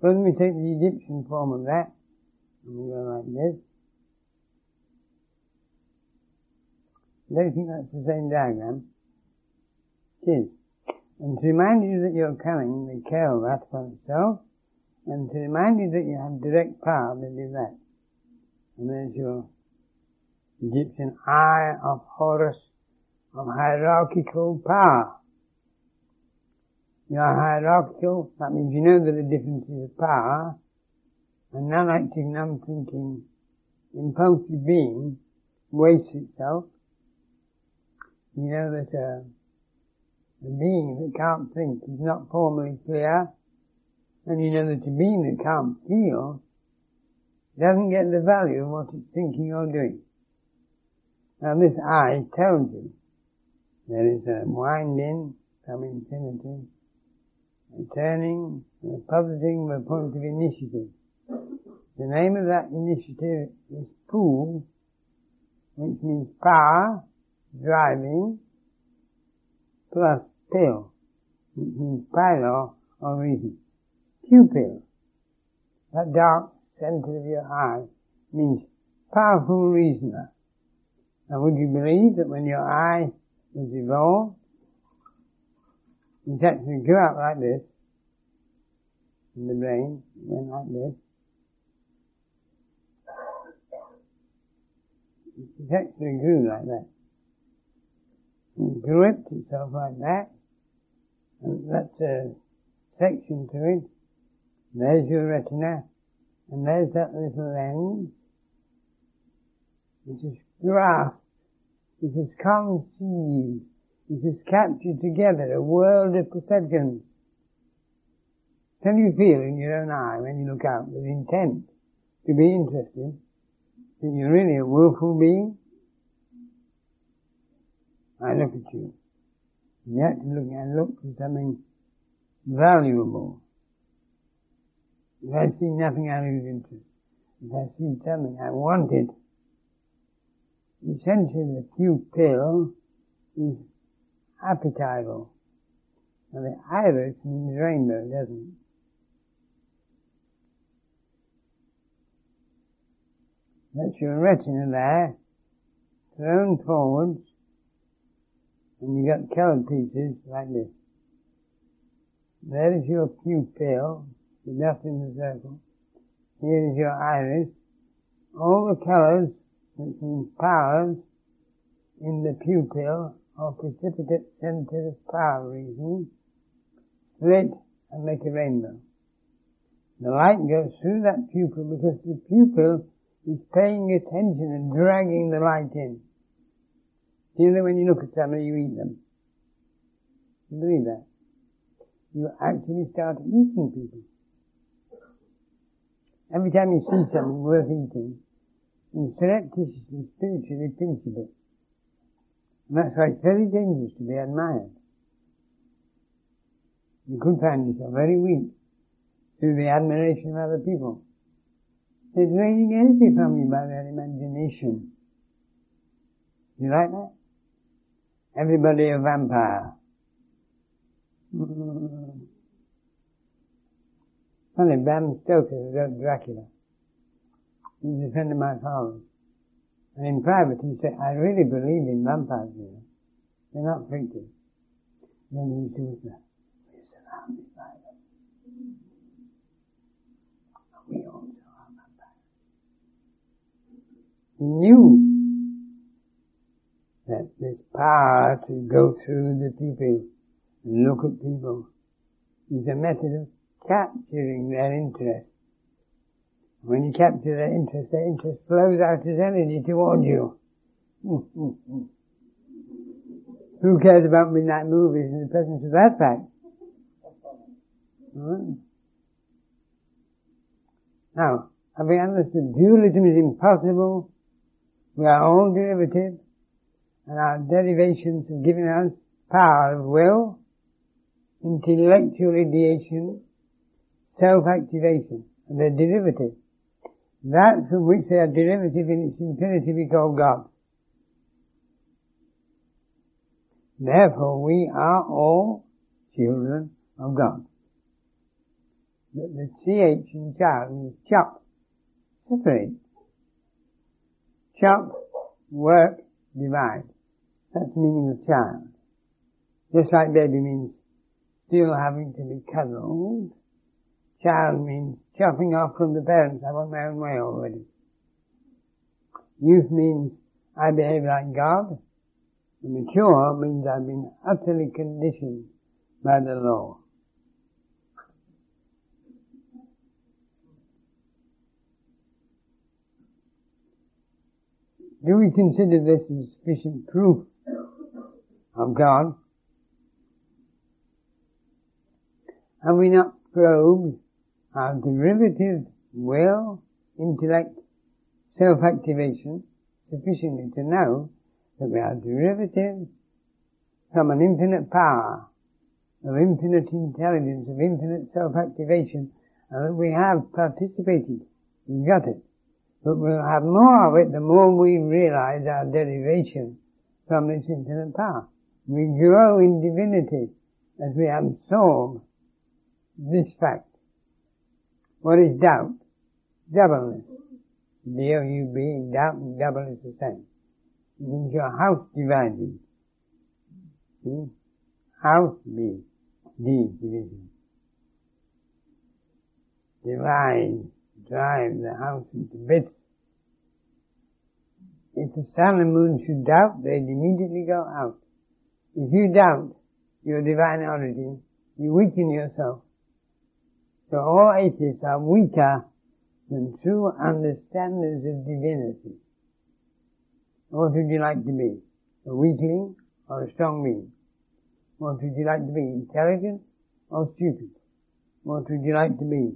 When we take the Egyptian form of that, and we go like this, don't think that's the same diagram. It is. And to remind you that you're coming, they kill that for itself, and to remind you that you have direct power, to do that. And there's your Egyptian eye of Horus of hierarchical power. You are hierarchical, that means you know that the differences of power, and non-active, non-thinking, impulsive being wastes itself. You know that uh, a being that can't think is not formally clear, and you know that a being that can't feel doesn't get the value of what it's thinking or doing. Now this I tells you there is uh, a winding from infinity, a turning, and a positing from a point of initiative. The name of that initiative is pool, which means power, driving, plus pill, which means pilot or reason. Pupil, that dark center of your eye, means powerful reasoner. Now would you believe that when your eye was evolved, it actually grew out like this, in the brain, went like this, it actually grew like that. It gripped itself like that, and that's a section to it. There's your retina, and there's that little lens, which is grasped, it is conceived, it is captured together, a world of perceptions. Can you feel in your own eye when you look out with intent to be interested that you're really a willful being? I look at you. You have to look and look for something valuable. If I see nothing I lose interest. If I see something I want it, essentially the pupil is appetible. And the iris means rainbow, doesn't it? That's your retina there, thrown forwards, and you got coloured pieces like this. There is your pupil, enough in the circle. Here is your iris. All the colours which means powers in the pupil or precipitate of power region, split and make a rainbow. The light goes through that pupil because the pupil is paying attention and dragging the light in. You know when you look at somebody, you eat them? You believe that? You actually start eating people. Every time you see something worth eating, and surreptitiously, spiritually pinch a bit. And that's why it's very dangerous to be admired. You could find yourself very weak through the admiration of other people. It's draining energy from you by their imagination. You like that? Everybody a vampire. Funny, Bram Stoker wrote Dracula. He's a friend of my father's. And in private he said, I really believe in vampires here. They're not freaky. Then he says, we're surrounded by them. We also are vampires. He knew that this power to go through the people and look at people is a method of capturing their interest when you capture their interest, their interest flows out as energy towards you. Who cares about midnight movies in the presence of that fact? Right. Now, having understood dualism is impossible, we are all derivative, and our derivations have given us power of will, intellectual ideation, self-activation, and they're derivative. That from which they are derivative in its infinity we call God. Therefore we are all children of God. The, the CH in child means chop, separate. Chop, work, divide. That's the meaning of child. Just like baby means still having to be cuddled, child means chopping off from the parents. I want my own way already. Youth means I behave like God. The mature means I've been utterly conditioned by the law. Do we consider this as sufficient proof of God? Have we not probed our derivative will, intellect, self-activation sufficiently to know that we are derivatives from an infinite power, of infinite intelligence, of infinite self-activation, and that we have participated, we got it. But we'll have more of it the more we realize our derivation from this infinite power. We grow in divinity as we absorb this fact. What is doubt? Doubleness. D-O-U-B, doubt and double is the same. It means your house divided. See? House B, D division. Divide, drive the house into bits. If the sun and moon should doubt, they'd immediately go out. If you doubt your divine origin, you weaken yourself. So all atheists are weaker than true understanders of divinity. What would you like to be? A weakling or a strong being? What would you like to be? Intelligent or stupid? What would you like to be?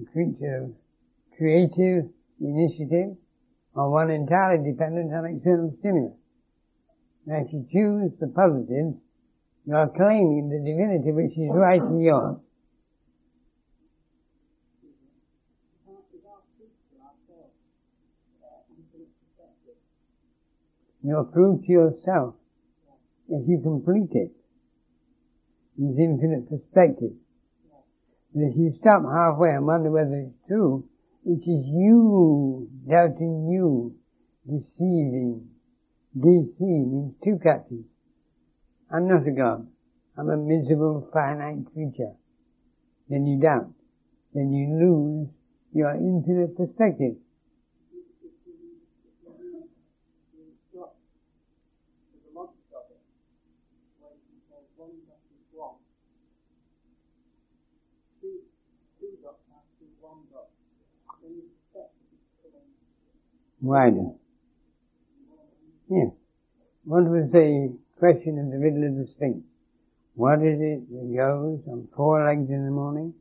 A creature of creative initiative or one entirely dependent on external stimulus? Now if you choose the positive, you are claiming the divinity which is right in yours. You prove to yourself if you complete it. it is infinite perspective. But if you stop halfway and wonder whether it's true, it is you doubting you, deceiving. Deceive means two catches. I'm not a God. I'm a miserable finite creature. Then you doubt. Then you lose your infinite perspective. Wider. Yes. What was the question in the middle of the Sphinx? What is it that goes on four legs in the morning,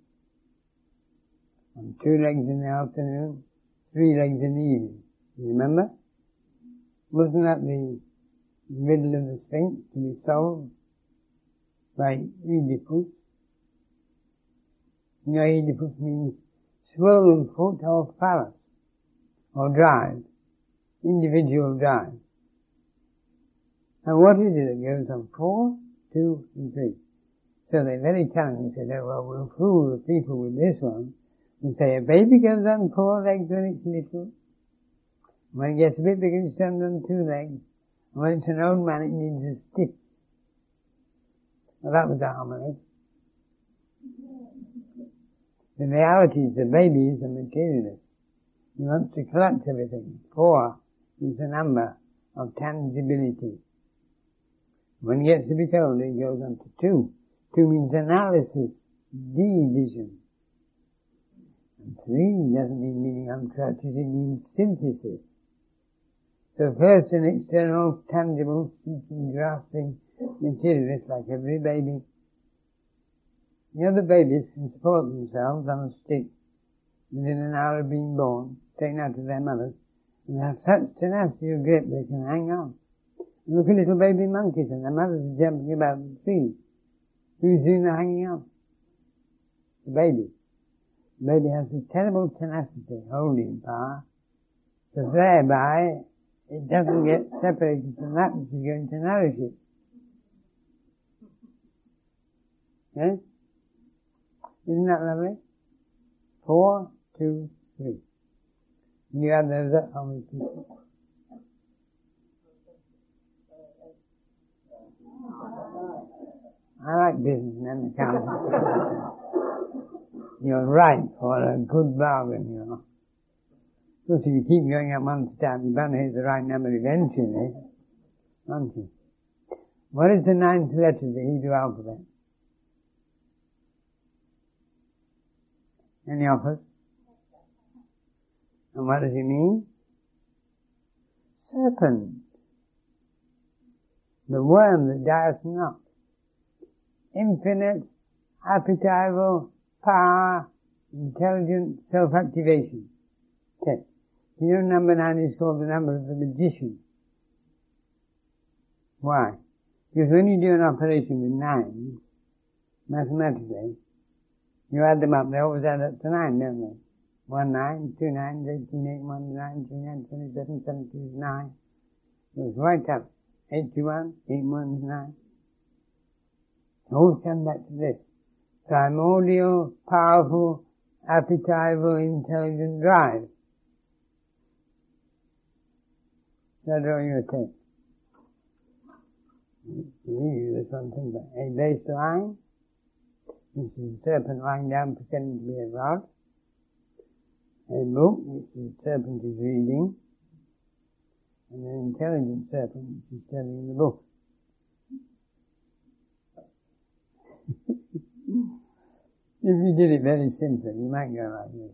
on two legs in the afternoon, three legs in the evening? You remember? Wasn't that the middle of the Sphinx to be solved by Oedipus? You know, Oedipus means swollen foot or phallus, or drive, individual drive. And what is it that goes on four, two, and three? So they very cunningly said, oh, well, we'll fool the people with this one and say a baby goes on four legs when it's little. When it gets a bit bigger, it stands on two legs. And when it's an old man, it needs a stick. Well, that was the homily. The reality is the baby is a materialist. He wants to collect everything. Four is a number of tangibility. When he gets to be told, it goes on to two. Two means analysis, division. And three doesn't mean meaning uncrutches, it means synthesis. So first an external, tangible, seeking, grasping materialist like every baby. The other babies can support themselves on a stick within an hour of being born, taken out of their mothers, they have such tenacity of grip they can hang on. Look at little baby monkeys and their mothers are jumping about the trees. Who's doing the hanging on? The baby. The baby has this terrible tenacity, holding power, so thereby it doesn't get separated from that which is going to nourish it. Yes? Isn't that lovely? Four, two, three. Many people? I like businessmen accountants. You're right for a good bargain, you know. Because if you keep going up one step, you're bound to hit the right number eventually, aren't you? What is the ninth letter of the Hebrew alphabet? Any offers? And what does it mean? Serpent. The worm that dieth not. Infinite appetible power, intelligent self-activation. Okay. You know number nine is called the number of the magician. Why? Because when you do an operation with nines, mathematically, you add them up, they always add up to nine, don't they? One nine, two nines, eighteen, eight, one nine, two nine, twenty-seven, seventy, nine. It was right up. Eighty-one, eight one nine. Always come back to this. Primordial, powerful, appetitable, intelligent drive. That's all you take. Leave this one thing, but a baseline, which is a serpent lying down pretending to be a rod. A book, which the serpent is reading. And an intelligent serpent, which is telling the book. if you did it very simply, you might go like this.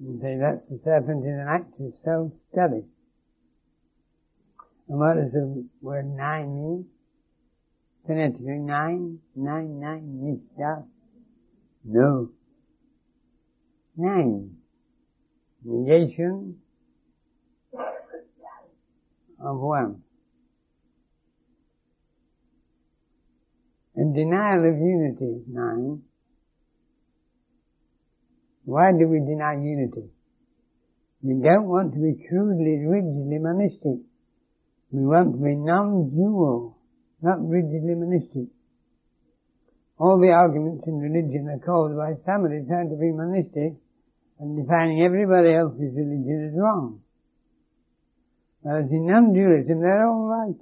You say that's the serpent in an active self-study. And what does the word nine mean? Phonetically, nine, nine, nine, Mr. No. Hmm. Nine. Negation of one. And denial of unity, nine. Why do we deny unity? We don't want to be crudely, rigidly monistic. We want to be non-dual, not rigidly monistic. All the arguments in religion are caused by somebody trying to be monistic and defining everybody else's religion as wrong. Whereas in non-dualism, they're all right.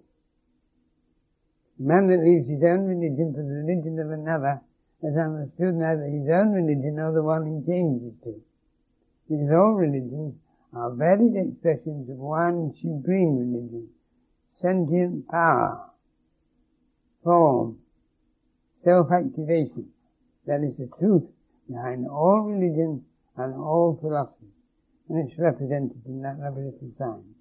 The man that leaves his own religion for the religion of another has understood neither his own religion nor the one he changes to. His all religions are varied expressions of one supreme religion, sentient power, form, self-activation. That is the truth behind all religions and all philosophy. And it's represented in that little sign.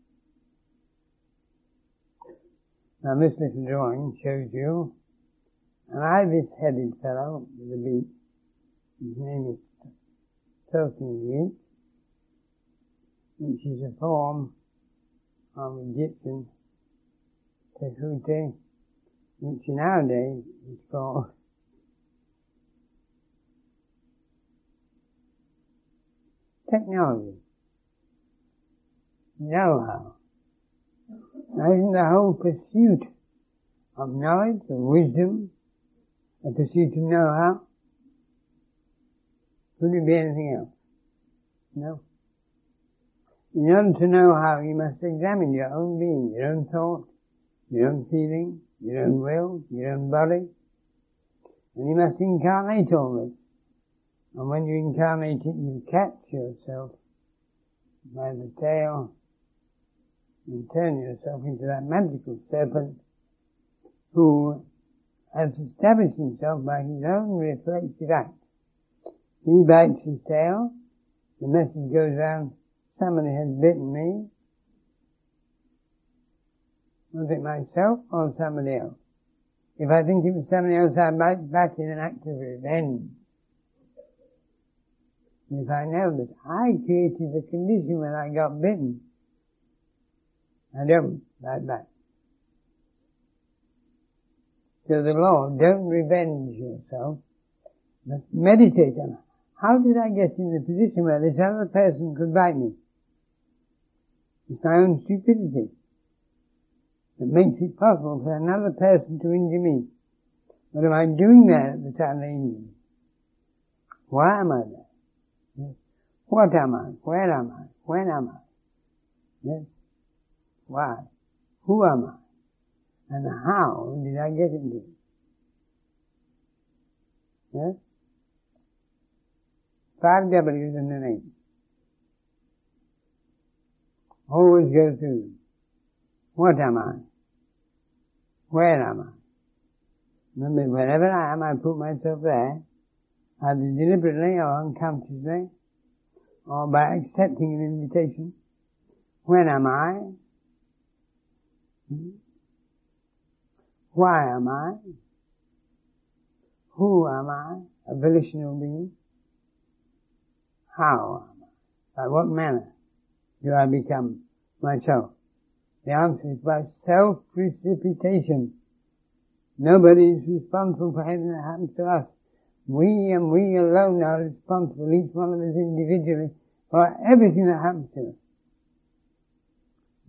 Now this little drawing shows you an ibis-headed fellow with a beak. His name is Thoth in Greek, which is a form of Egyptian Tehuti, which nowadays is called technology, know-how. Now isn't the whole pursuit of knowledge, of wisdom, a pursuit of know-how? Could it be anything else? No. In order to know how, you must examine your own being, your own thought, your own feeling, your own will, your own body. And you must incarnate all this. And when you incarnate it, you catch yourself by the tail and turn yourself into that magical serpent who has established himself by his own reflexive act. He bites his tail, the message goes round, somebody has bitten me. Was it myself or somebody else? If I think it was somebody else, I bite back in an act of revenge. If I know that I created the condition when I got bitten, I don't bite back. So the law, don't revenge yourself, but meditate on how did I get in the position where this other person could bite me? It's my own stupidity that makes it possible for another person to injure me. But am I doing that at the time they injure me? Why am I there? Yes. What am I? Where am I? When am I? Yes. Why? Who am I? And how did I get into it? Yes? Five W's in the name. Always go through. What am I? Where am I? Remember, wherever I am, I put myself there, either deliberately or unconsciously, or by accepting an invitation. When am I? Hmm? Why am I? Who am I? A volitional being? How am I? By what manner do I become myself? The answer is by self-precipitation. Nobody is responsible for anything that happens to us. We and we alone are responsible, each one of us individually, for everything that happens to us.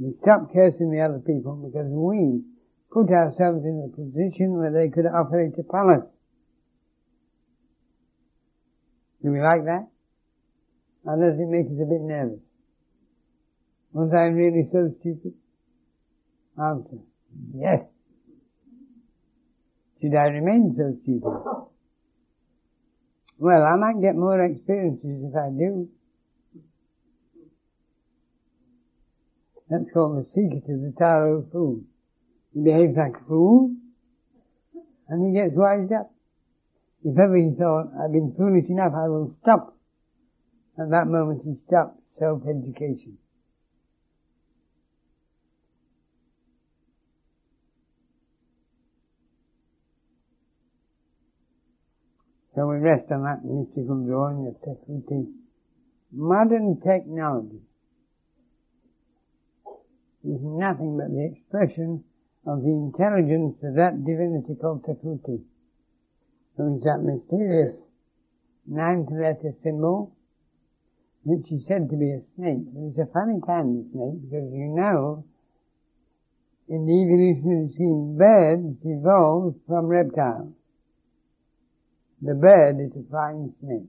We stop cursing the other people because we put ourselves in a position where they could operate upon us. Do we like that? Does it make us a bit nervous? Was I really so stupid? Answer. Yes. Should I remain so stupid? Well, I might get more experiences if I do. That's called the secret of the Tarot fool. He behaves like a fool, and he gets wised up. If ever he thought, I've been foolish enough, I will stop. At that moment he stopped self-education. So we rest on that mystical drawing of Tehuti. Modern technology is nothing but the expression of the intelligence of that divinity called Tehuti, who is that mysterious ninth letter symbol, which is said to be a snake. But it's a funny kind of snake because you know, in the evolutionary scheme, birds evolved from reptiles. The bird is a flying snake.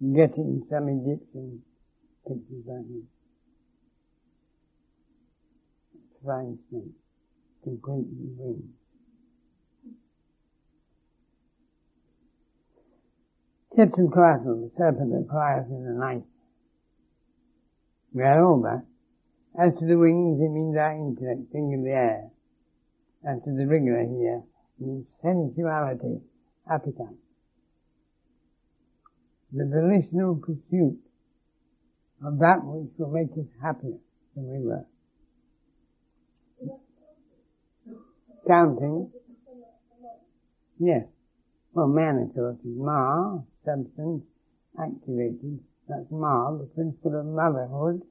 You get it in some Egyptian pictures, I think. Flying snake. Completely winged. Quetzalcoatl, the serpent that flies in the night. We are all that. As to the wings, it means our intellect, thing of the air. As to the rigor here, sensuality, appetite. The volitional pursuit of that which will make us happier than we were. Counting. Yes. Well, man, of course, is Ma, substance, activated. That's Ma, the principle of motherhood,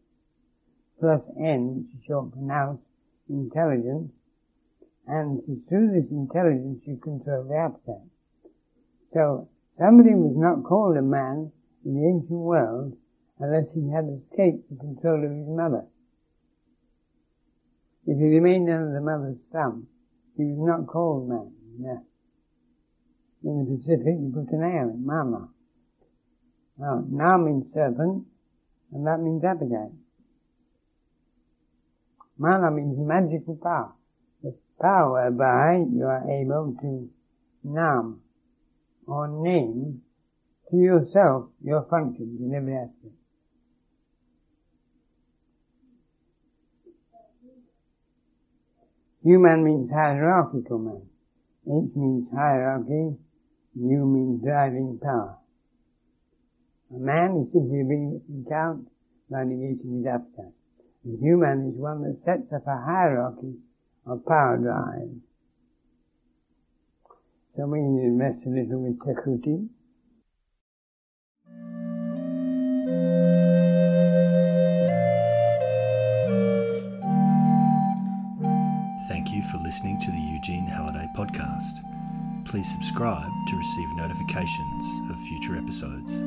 plus N, which is short for nous, intelligence, and through this intelligence you control the appetite. So, somebody was not called a man in the ancient world unless he had escaped the control of his mother. If he remained under the mother's thumb, he was not called man. In the Pacific, you put an A in mama. Now, now means serpent, and that means appetite. Mana means magical power power by you are able to name or name to yourself your functions in every aspect. Human means hierarchical man. H means hierarchy. U means driving power. A man is simply being count by negating his appetite. The human is one that sets up a hierarchy power drive. So we need to invest a little with Tehuti. Thank you for listening to the Eugene Halliday podcast. Please subscribe to receive notifications of future episodes.